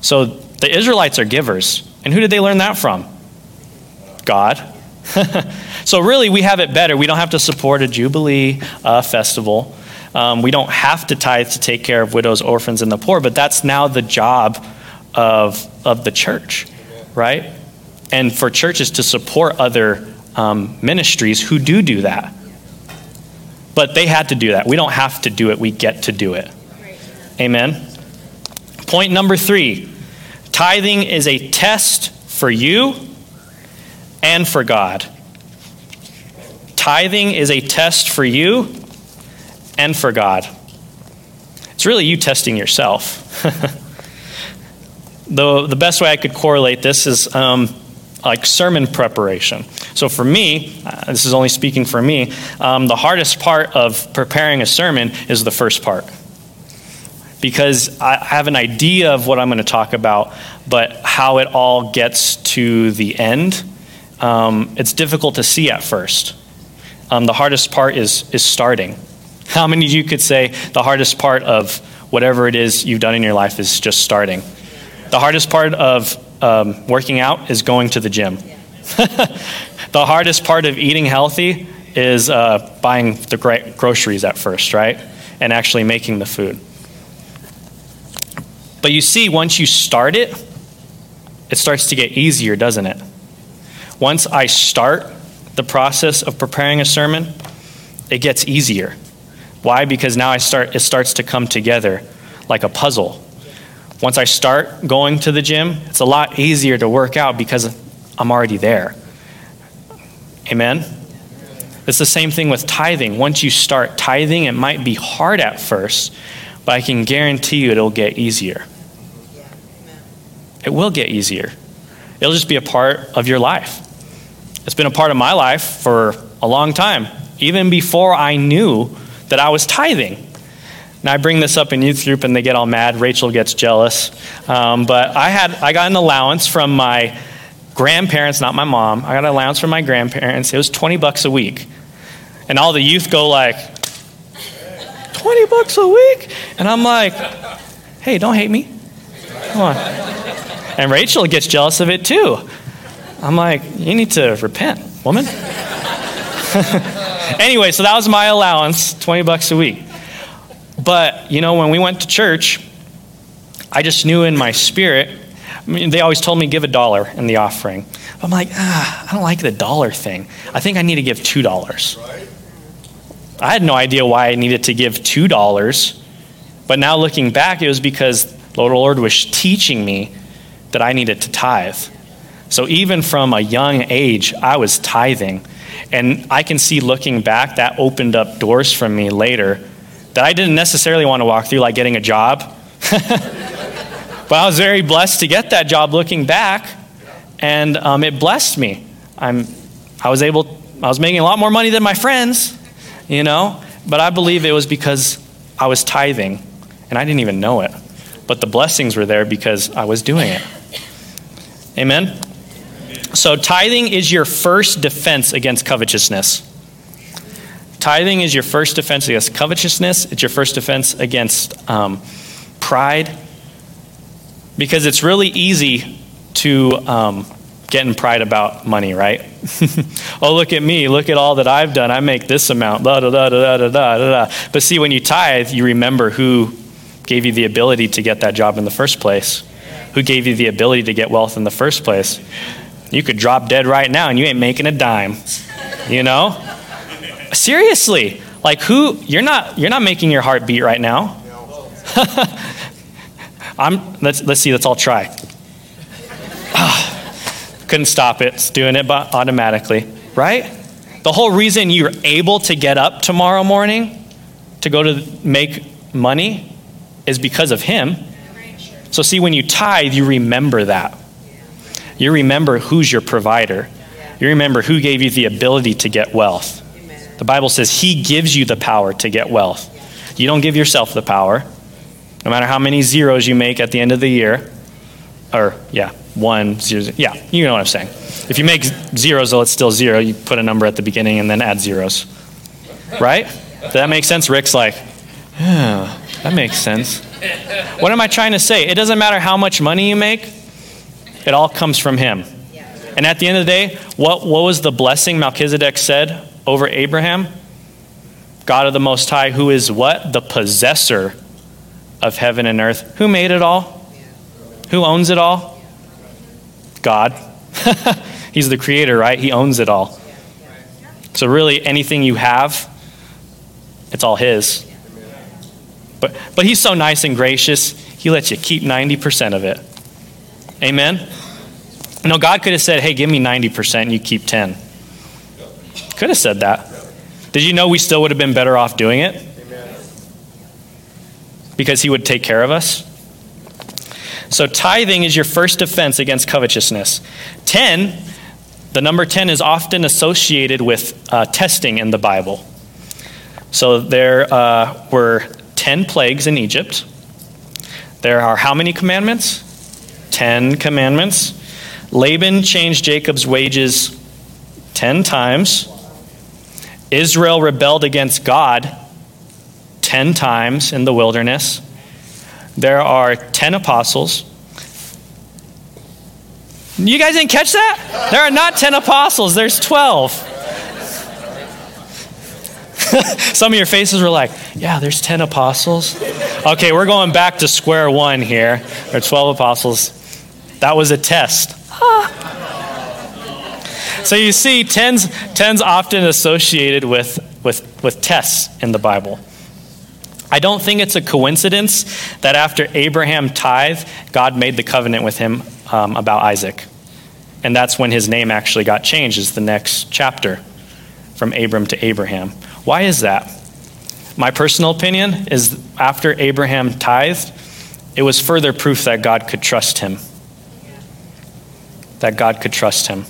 B: So the Israelites are givers. And who did they learn that from? God. so, really, we have it better. We don't have to support a Jubilee uh, festival. Um, we don't have to tithe to take care of widows, orphans, and the poor, but that's now the job of, of the church, right? And for churches to support other um, ministries who do do that. But they had to do that. We don't have to do it, we get to do it. Amen. Point number three tithing is a test for you and for God. Tithing is a test for you and for God. It's really you testing yourself. the, the best way I could correlate this is um, like sermon preparation. So for me, uh, this is only speaking for me, um, the hardest part of preparing a sermon is the first part. Because I have an idea of what I'm going to talk about, but how it all gets to the end um, it's difficult to see at first. Um, the hardest part is, is starting. How many of you could say the hardest part of whatever it is you've done in your life is just starting? The hardest part of um, working out is going to the gym. the hardest part of eating healthy is uh, buying the groceries at first, right? And actually making the food. But you see, once you start it, it starts to get easier, doesn't it? Once I start the process of preparing a sermon, it gets easier. Why? Because now I start it starts to come together like a puzzle. Once I start going to the gym, it's a lot easier to work out because I'm already there. Amen. It's the same thing with tithing. Once you start tithing, it might be hard at first, but I can guarantee you it'll get easier. It will get easier. It'll just be a part of your life. It's been a part of my life for a long time, even before I knew that I was tithing. Now I bring this up in youth group and they get all mad. Rachel gets jealous. Um, but I had I got an allowance from my grandparents, not my mom. I got an allowance from my grandparents. It was 20 bucks a week. And all the youth go like, 20 bucks a week? And I'm like, hey, don't hate me. Come on. And Rachel gets jealous of it too. I'm like, you need to repent, woman. anyway, so that was my allowance, 20 bucks a week. But, you know, when we went to church, I just knew in my spirit, I mean, they always told me give a dollar in the offering. I'm like, ah, I don't like the dollar thing. I think I need to give $2. I had no idea why I needed to give $2. But now looking back, it was because the Lord was teaching me that I needed to tithe. So even from a young age, I was tithing. And I can see looking back, that opened up doors for me later that I didn't necessarily want to walk through, like getting a job. but I was very blessed to get that job looking back, and um, it blessed me. I'm, I was able, I was making a lot more money than my friends, you know, but I believe it was because I was tithing, and I didn't even know it. But the blessings were there because I was doing it. Amen? So, tithing is your first defense against covetousness. Tithing is your first defense against covetousness, it's your first defense against um, pride. Because it's really easy to um, get in pride about money, right? oh, look at me. Look at all that I've done. I make this amount. Da, da, da, da, da, da, da. But see, when you tithe, you remember who gave you the ability to get that job in the first place, who gave you the ability to get wealth in the first place. You could drop dead right now and you ain't making a dime. You know? Seriously, like who you're not you're not making your heart beat right now. I'm let's let's see, let's all try. Ah. Couldn't stop it. It's doing it automatically, right? The whole reason you're able to get up tomorrow morning to go to make money is because of him. So see when you tithe, you remember that. You remember who's your provider. You remember who gave you the ability to get wealth. The Bible says He gives you the power to get wealth. You don't give yourself the power. No matter how many zeros you make at the end of the year, or, yeah, one, zero, yeah, you know what I'm saying. If you make zeros, though, it's still zero. You put a number at the beginning and then add zeros. Right? Does that make sense? Rick's like, yeah, that makes sense. What am I trying to say? It doesn't matter how much money you make, it all comes from Him. And at the end of the day, what, what was the blessing Melchizedek said over Abraham? God of the Most High, who is what? The possessor of heaven and earth. Who made it all? Who owns it all? God. He's the creator, right? He owns it all. So, really, anything you have, it's all His. But, but He's so nice and gracious, He lets you keep 90% of it. Amen? Know, God could have said, hey, give me 90% and you keep 10. Could have said that. Did you know we still would have been better off doing it? Because he would take care of us? So, tithing is your first defense against covetousness. 10, the number 10 is often associated with uh, testing in the Bible. So, there uh, were 10 plagues in Egypt. There are how many commandments? 10 commandments. Laban changed Jacob's wages 10 times. Israel rebelled against God 10 times in the wilderness. There are 10 apostles. You guys didn't catch that? There are not 10 apostles, there's 12. Some of your faces were like, yeah, there's 10 apostles. Okay, we're going back to square one here. There are 12 apostles. That was a test. So you see, 10's, 10's often associated with, with, with tests in the Bible. I don't think it's a coincidence that after Abraham tithed, God made the covenant with him um, about Isaac. And that's when his name actually got changed, is the next chapter from Abram to Abraham. Why is that? My personal opinion is after Abraham tithed, it was further proof that God could trust him. That God could trust him.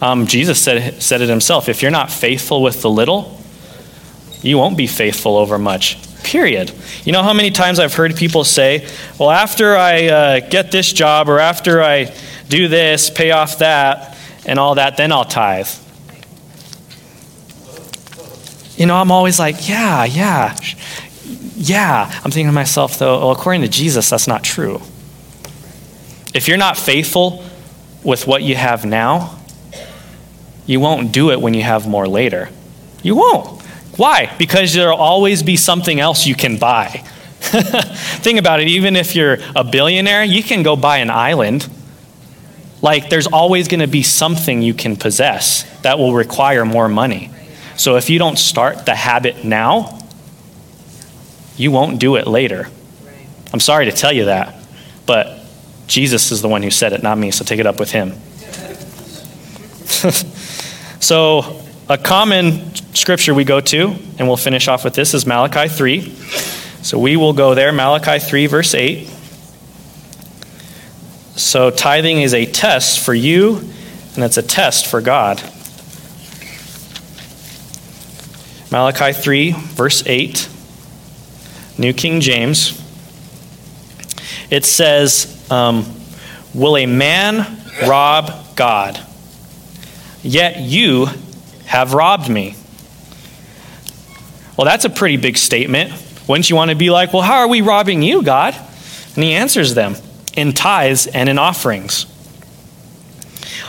B: Um, Jesus said, said it himself if you're not faithful with the little, you won't be faithful over much. Period. You know how many times I've heard people say, well, after I uh, get this job or after I do this, pay off that, and all that, then I'll tithe. You know, I'm always like, yeah, yeah, yeah. I'm thinking to myself, though, well, according to Jesus, that's not true. If you're not faithful with what you have now, you won't do it when you have more later. You won't. Why? Because there'll always be something else you can buy. Think about it, even if you're a billionaire, you can go buy an island. Like, there's always going to be something you can possess that will require more money. So, if you don't start the habit now, you won't do it later. I'm sorry to tell you that, but Jesus is the one who said it, not me, so take it up with him. so, a common scripture we go to, and we'll finish off with this, is Malachi 3. So we will go there, Malachi 3, verse 8. So tithing is a test for you, and it's a test for God. Malachi 3, verse 8, New King James. It says, um, Will a man rob God? Yet you have robbed me. Well, that's a pretty big statement. Wouldn't you want to be like, well, how are we robbing you, God? And he answers them in tithes and in offerings.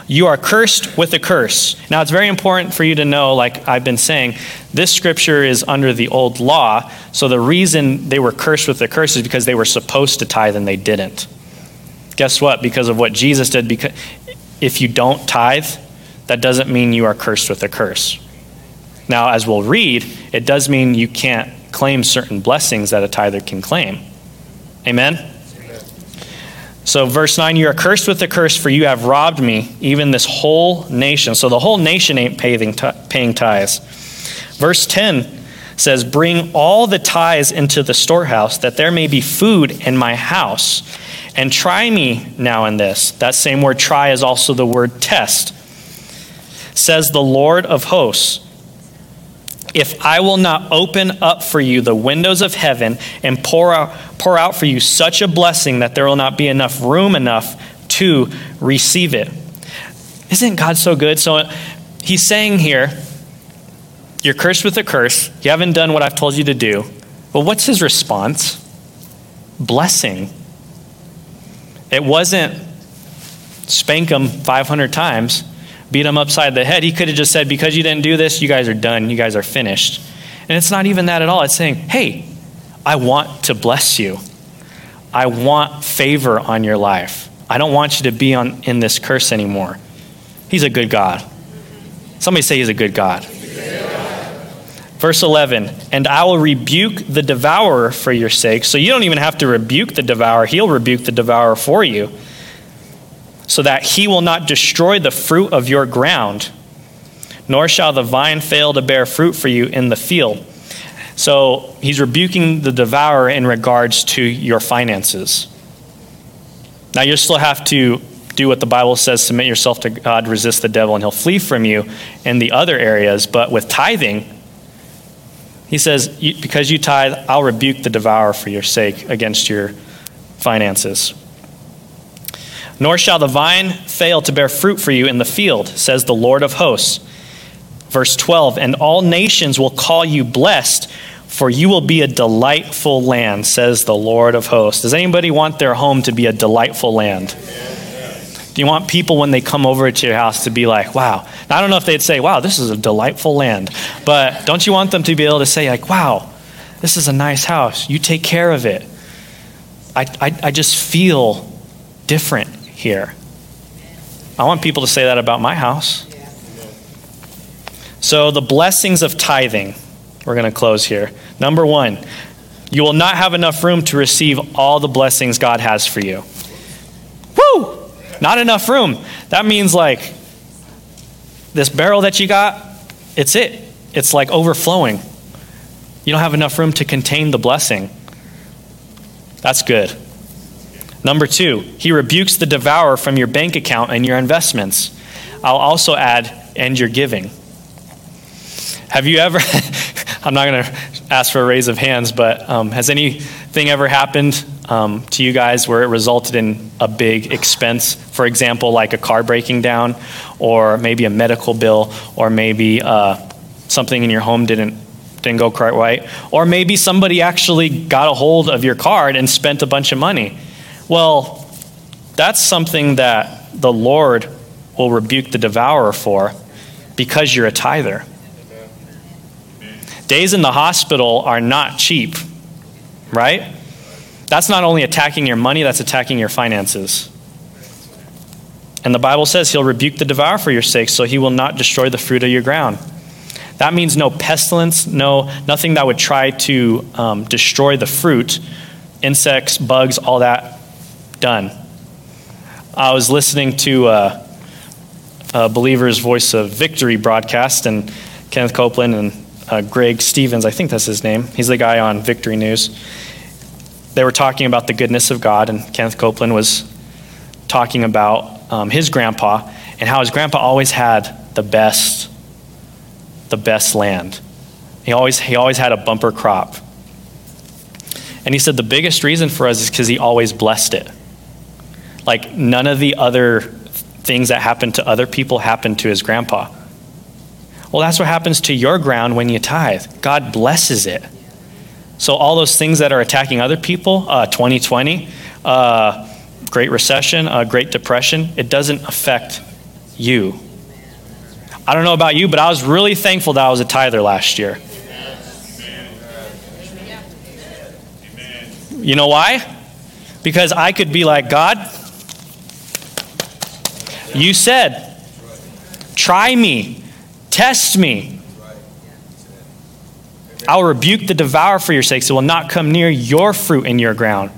B: You are cursed with a curse. Now, it's very important for you to know, like I've been saying, this scripture is under the old law. So the reason they were cursed with a curse is because they were supposed to tithe and they didn't. Guess what? Because of what Jesus did, because if you don't tithe, that doesn't mean you are cursed with a curse. Now, as we'll read, it does mean you can't claim certain blessings that a tither can claim. Amen? So, verse 9, you are cursed with a curse, for you have robbed me, even this whole nation. So, the whole nation ain't paying, paying tithes. Verse 10 says, Bring all the tithes into the storehouse, that there may be food in my house. And try me now in this. That same word try is also the word test says the Lord of hosts. If I will not open up for you the windows of heaven and pour out, pour out for you such a blessing that there will not be enough room enough to receive it. Isn't God so good? So he's saying here, you're cursed with a curse. You haven't done what I've told you to do. But what's his response? Blessing. It wasn't spank him 500 times beat him upside the head. He could have just said, Because you didn't do this, you guys are done. You guys are finished. And it's not even that at all. It's saying, Hey, I want to bless you. I want favor on your life. I don't want you to be on, in this curse anymore. He's a good God. Somebody say he's a good God. Verse 11, and I will rebuke the devourer for your sake. So you don't even have to rebuke the devourer, he'll rebuke the devourer for you so that he will not destroy the fruit of your ground, nor shall the vine fail to bear fruit for you in the field. So he's rebuking the devourer in regards to your finances. Now you still have to do what the Bible says submit yourself to God, resist the devil, and he'll flee from you in the other areas. But with tithing, he says, because you tithe, I'll rebuke the devourer for your sake against your finances. Nor shall the vine fail to bear fruit for you in the field, says the Lord of hosts. Verse 12, and all nations will call you blessed, for you will be a delightful land, says the Lord of hosts. Does anybody want their home to be a delightful land? Do you want people when they come over to your house to be like, wow. I don't know if they'd say, wow, this is a delightful land. But don't you want them to be able to say, like, wow, this is a nice house. You take care of it. I, I, I just feel different here. I want people to say that about my house. So, the blessings of tithing, we're going to close here. Number one, you will not have enough room to receive all the blessings God has for you. Woo! Not enough room. That means like this barrel that you got, it's it. It's like overflowing. You don't have enough room to contain the blessing. That's good. Number two, he rebukes the devourer from your bank account and your investments. I'll also add, and your giving. Have you ever, I'm not going to ask for a raise of hands, but um, has anything ever happened um, to you guys where it resulted in a big expense? For example, like a car breaking down, or maybe a medical bill, or maybe uh, something in your home didn't didn't go quite right, or maybe somebody actually got a hold of your card and spent a bunch of money. Well, that's something that the Lord will rebuke the devourer for because you're a tither. Days in the hospital are not cheap, right? That's not only attacking your money, that's attacking your finances. And the Bible says he'll rebuke the devourer for your sake, so he will not destroy the fruit of your ground. That means no pestilence, no nothing that would try to um, destroy the fruit, insects, bugs, all that done. I was listening to uh, a Believer's Voice of Victory broadcast, and Kenneth Copeland and uh, Greg Stevens, I think that's his name. He's the guy on Victory News. They were talking about the goodness of God, and Kenneth Copeland was talking about um, his grandpa and how his grandpa always had the best the best land. He always, he always had a bumper crop. And he said the biggest reason for us is because he always blessed it. Like none of the other things that happened to other people happened to his grandpa. Well, that's what happens to your ground when you tithe. God blesses it. So, all those things that are attacking other people, uh, 2020, uh, Great Recession, uh, Great Depression, it doesn't affect you. I don't know about you, but I was really thankful that I was a tither last year. You know why? Because I could be like, God, you said, try me, test me. I'll rebuke the devourer for your sakes. It will not come near your fruit in your ground.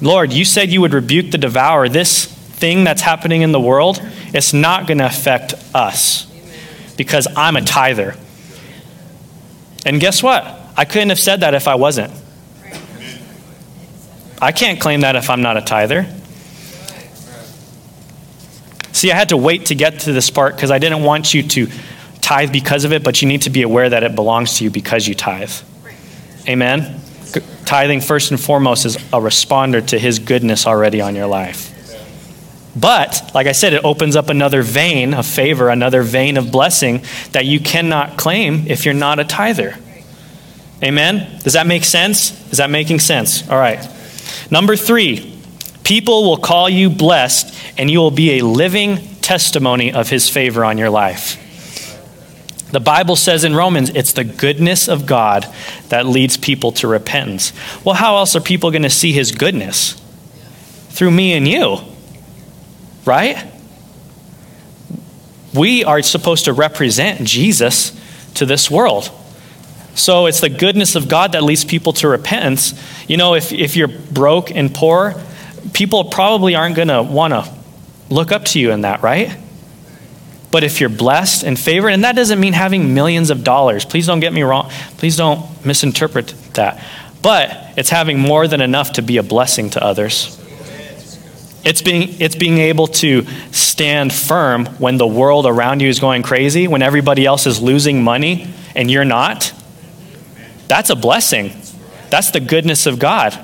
B: Lord, you said you would rebuke the devourer. This thing that's happening in the world, it's not going to affect us because I'm a tither. And guess what? I couldn't have said that if I wasn't. I can't claim that if I'm not a tither. See, I had to wait to get to this part because I didn't want you to tithe because of it, but you need to be aware that it belongs to you because you tithe. Amen? Tithing, first and foremost, is a responder to His goodness already on your life. But, like I said, it opens up another vein of favor, another vein of blessing that you cannot claim if you're not a tither. Amen? Does that make sense? Is that making sense? All right. Number three, people will call you blessed, and you will be a living testimony of his favor on your life. The Bible says in Romans, it's the goodness of God that leads people to repentance. Well, how else are people going to see his goodness? Through me and you right? We are supposed to represent Jesus to this world. So it's the goodness of God that leads people to repentance. You know, if, if you're broke and poor, people probably aren't going to want to look up to you in that, right? But if you're blessed and favored, and that doesn't mean having millions of dollars. Please don't get me wrong. Please don't misinterpret that. But it's having more than enough to be a blessing to others. It's being, it's being able to stand firm when the world around you is going crazy, when everybody else is losing money and you're not. That's a blessing. That's the goodness of God.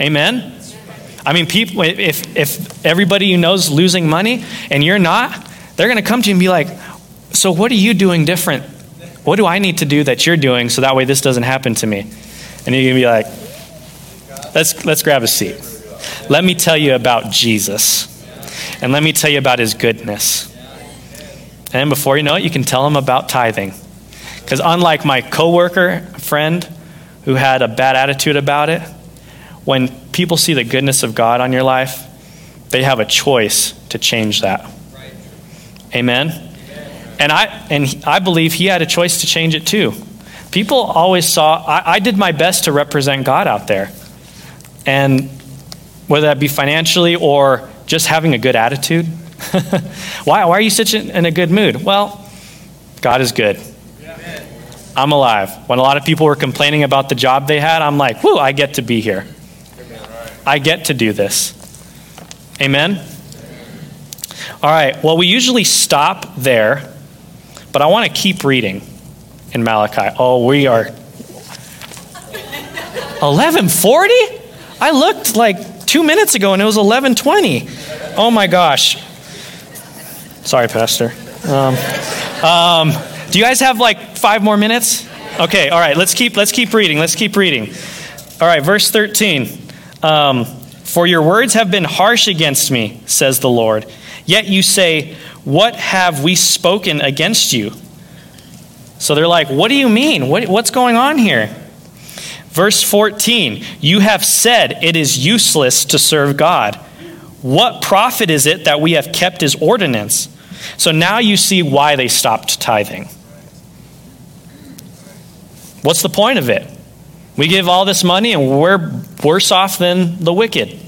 B: Amen? I mean, people, if, if everybody you know is losing money and you're not, they're going to come to you and be like, So, what are you doing different? What do I need to do that you're doing so that way this doesn't happen to me? And you're going to be like, let's, let's grab a seat. Let me tell you about Jesus. and let me tell you about his goodness. And before you know it, you can tell him about tithing. Because unlike my coworker friend who had a bad attitude about it, when people see the goodness of God on your life, they have a choice to change that. Amen. And I and I believe he had a choice to change it too. People always saw I, I did my best to represent God out there. And whether that be financially or just having a good attitude. why, why are you such in, in a good mood? Well, God is good. I'm alive. When a lot of people were complaining about the job they had, I'm like, whoo, I get to be here. I get to do this. Amen? All right, well, we usually stop there, but I want to keep reading in Malachi. Oh, we are 1140? I looked like two minutes ago and it was 1120. Oh my gosh. Sorry, Pastor. Um, um, do you guys have like five more minutes? Okay, all right, let's keep, let's keep reading. Let's keep reading. All right, verse 13. Um, For your words have been harsh against me, says the Lord. Yet you say, What have we spoken against you? So they're like, What do you mean? What, what's going on here? Verse 14 You have said it is useless to serve God. What profit is it that we have kept his ordinance? So now you see why they stopped tithing. What's the point of it? We give all this money and we're worse off than the wicked.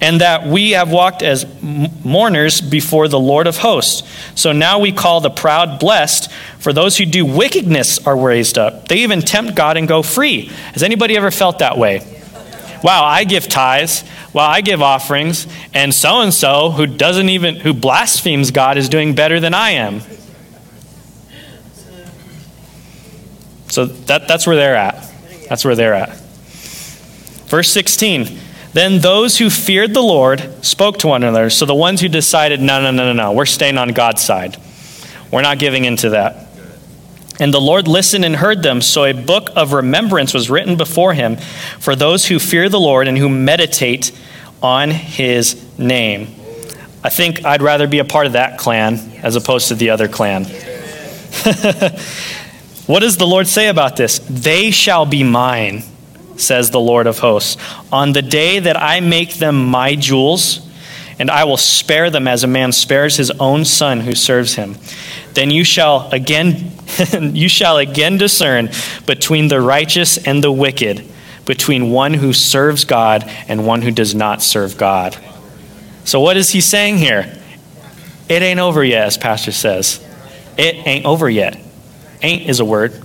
B: And that we have walked as mourners before the Lord of hosts. So now we call the proud blessed, for those who do wickedness are raised up. They even tempt God and go free. Has anybody ever felt that way? Wow, I give tithes. Wow, I give offerings. And so and so, who doesn't even, who blasphemes God, is doing better than I am. So that, that's where they're at. That's where they're at. Verse 16. Then those who feared the Lord spoke to one another. So the ones who decided, no, no, no, no, no, we're staying on God's side. We're not giving into that. And the Lord listened and heard them. So a book of remembrance was written before him for those who fear the Lord and who meditate on his name. I think I'd rather be a part of that clan as opposed to the other clan. What does the Lord say about this? They shall be mine, says the Lord of hosts, on the day that I make them my jewels, and I will spare them as a man spares his own son who serves him. Then you shall again you shall again discern between the righteous and the wicked, between one who serves God and one who does not serve God. So what is he saying here? It ain't over yet, as Pastor says. It ain't over yet. Ain't is a word.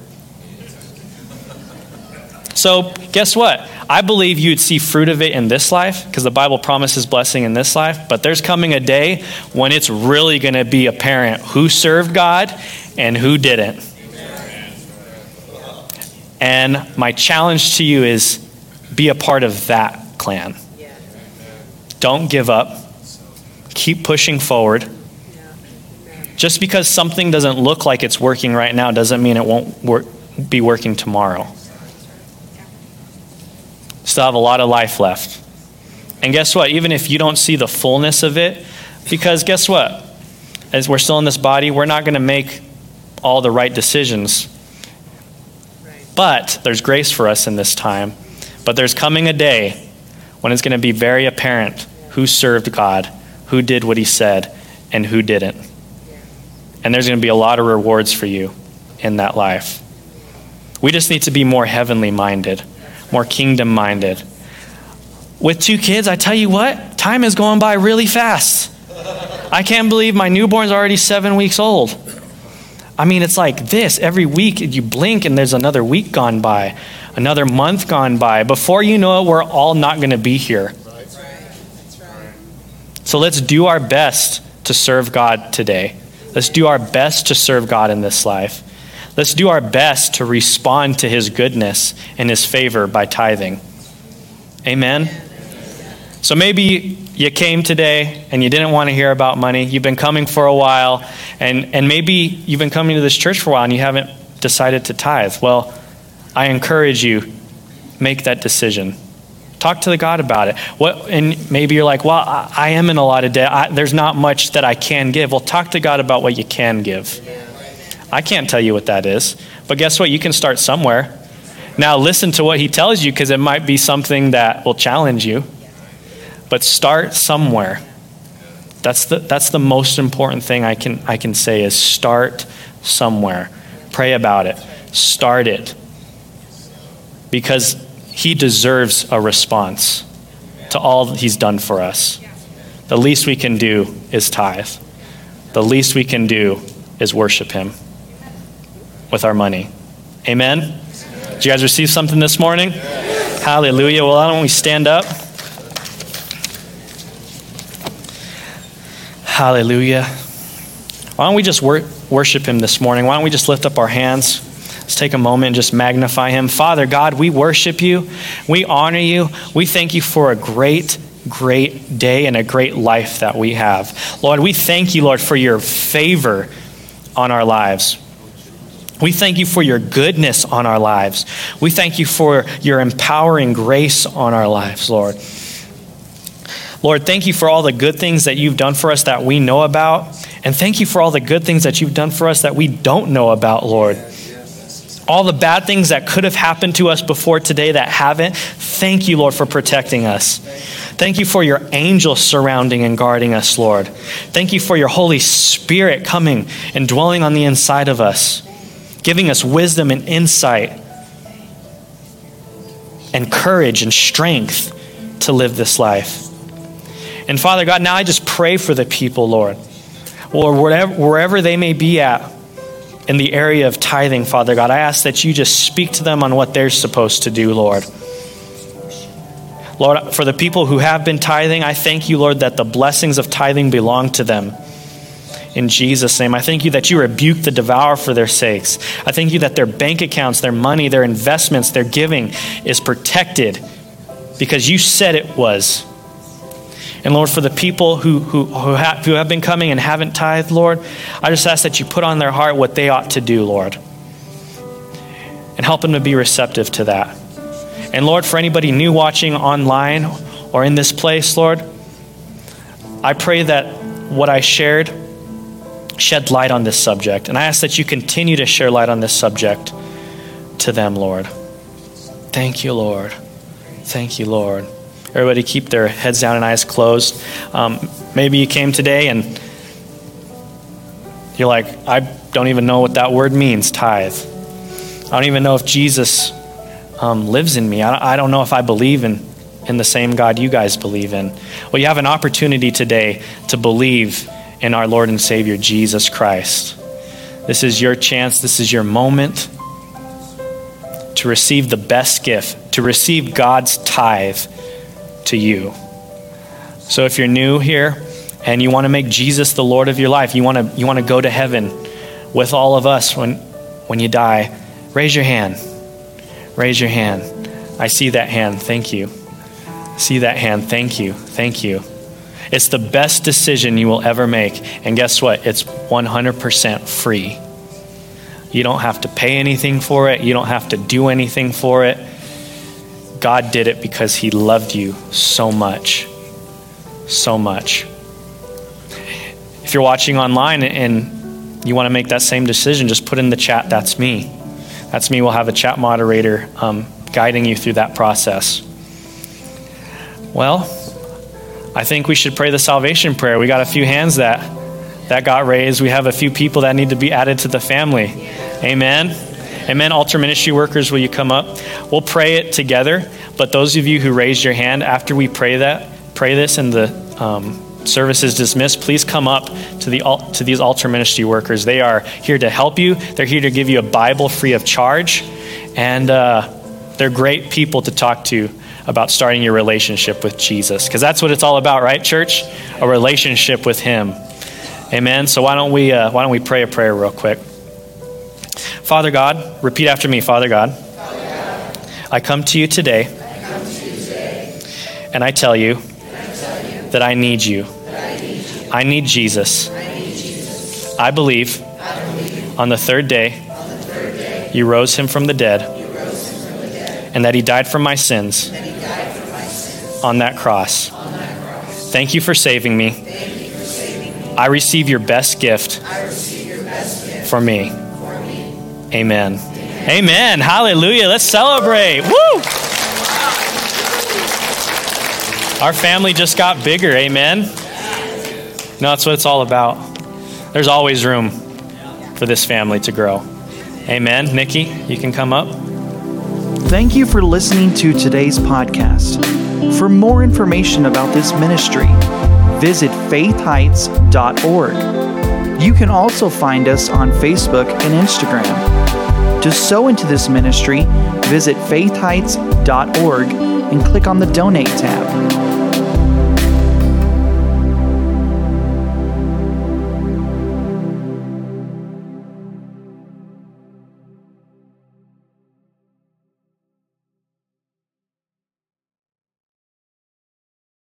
B: So, guess what? I believe you'd see fruit of it in this life because the Bible promises blessing in this life. But there's coming a day when it's really going to be apparent who served God and who didn't. And my challenge to you is be a part of that clan. Don't give up, keep pushing forward. Just because something doesn't look like it's working right now doesn't mean it won't work, be working tomorrow. Still have a lot of life left. And guess what? Even if you don't see the fullness of it, because guess what? As we're still in this body, we're not going to make all the right decisions. But there's grace for us in this time. But there's coming a day when it's going to be very apparent who served God, who did what he said, and who didn't. And there's going to be a lot of rewards for you in that life. We just need to be more heavenly minded, more kingdom minded. With two kids, I tell you what, time is going by really fast. I can't believe my newborn's already seven weeks old. I mean, it's like this every week you blink and there's another week gone by, another month gone by. Before you know it, we're all not going to be here. So let's do our best to serve God today. Let's do our best to serve God in this life. Let's do our best to respond to his goodness and his favor by tithing. Amen. So maybe you came today and you didn't want to hear about money. You've been coming for a while, and, and maybe you've been coming to this church for a while and you haven't decided to tithe. Well, I encourage you, make that decision Talk to the God about it. What, and maybe you're like, well, I, I am in a lot of debt. I, there's not much that I can give. Well, talk to God about what you can give. I can't tell you what that is. But guess what? You can start somewhere. Now, listen to what he tells you because it might be something that will challenge you. But start somewhere. That's the, that's the most important thing I can, I can say is start somewhere. Pray about it. Start it. Because he deserves a response to all he's done for us. The least we can do is tithe. The least we can do is worship him with our money. Amen? Did you guys receive something this morning? Hallelujah. Well, why don't we stand up? Hallelujah. Why don't we just wor- worship him this morning? Why don't we just lift up our hands? Let's take a moment and just magnify him. Father God, we worship you. We honor you. We thank you for a great, great day and a great life that we have. Lord, we thank you, Lord, for your favor on our lives. We thank you for your goodness on our lives. We thank you for your empowering grace on our lives, Lord. Lord, thank you for all the good things that you've done for us that we know about. And thank you for all the good things that you've done for us that we don't know about, Lord. All the bad things that could have happened to us before today that haven't, thank you, Lord, for protecting us. Thank you for your angels surrounding and guarding us, Lord. Thank you for your Holy Spirit coming and dwelling on the inside of us giving us wisdom and insight and courage and strength to live this life. And Father God, now I just pray for the people, Lord, or wherever, wherever they may be at in the area of tithing, Father God, I ask that you just speak to them on what they're supposed to do, Lord. Lord, for the people who have been tithing, I thank you, Lord, that the blessings of tithing belong to them in Jesus' name. I thank you that you rebuke the devourer for their sakes. I thank you that their bank accounts, their money, their investments, their giving is protected because you said it was. And Lord, for the people who, who, who, have, who have been coming and haven't tithed, Lord, I just ask that you put on their heart what they ought to do, Lord. And help them to be receptive to that. And Lord, for anybody new watching online or in this place, Lord, I pray that what I shared shed light on this subject. And I ask that you continue to share light on this subject to them, Lord. Thank you, Lord. Thank you, Lord. Everybody keep their heads down and eyes closed. Um, maybe you came today and you're like, I don't even know what that word means, tithe. I don't even know if Jesus um, lives in me. I, I don't know if I believe in, in the same God you guys believe in. Well, you have an opportunity today to believe in our Lord and Savior, Jesus Christ. This is your chance, this is your moment to receive the best gift, to receive God's tithe to you. So if you're new here and you want to make Jesus the Lord of your life, you want to, you want to go to heaven with all of us when, when you die, raise your hand. Raise your hand. I see that hand. Thank you. See that hand. Thank you. Thank you. It's the best decision you will ever make. And guess what? It's 100% free. You don't have to pay anything for it, you don't have to do anything for it. God did it because He loved you so much. So much. If you're watching online and you want to make that same decision, just put in the chat, that's me. That's me. We'll have a chat moderator um, guiding you through that process. Well, I think we should pray the salvation prayer. We got a few hands that that got raised. We have a few people that need to be added to the family. Amen. Amen. Altar ministry workers, will you come up? We'll pray it together. But those of you who raised your hand after we pray that, pray this, and the um, service is dismissed. Please come up to the to these altar ministry workers. They are here to help you. They're here to give you a Bible free of charge, and uh, they're great people to talk to about starting your relationship with Jesus. Because that's what it's all about, right, church? A relationship with Him. Amen. So why don't we uh, why don't we pray a prayer real quick? Father God, repeat after me, Father God. I come to you today, and I tell you, that I need you.
C: I need,
B: Jesus.
C: I.
B: Believe, on the third day you rose him from the dead and that he died for my sins
C: he died for my sins
B: on that cross. Thank you for saving me. I receive your best gift for me. Amen. Amen. Hallelujah. Let's celebrate. Woo! Our family just got bigger. Amen. No, that's what it's all about. There's always room for this family to grow. Amen. Nikki, you can come up.
A: Thank you for listening to today's podcast. For more information about this ministry, visit faithheights.org. You can also find us on Facebook and Instagram. To sow into this ministry, visit faithheights.org and click on the Donate tab.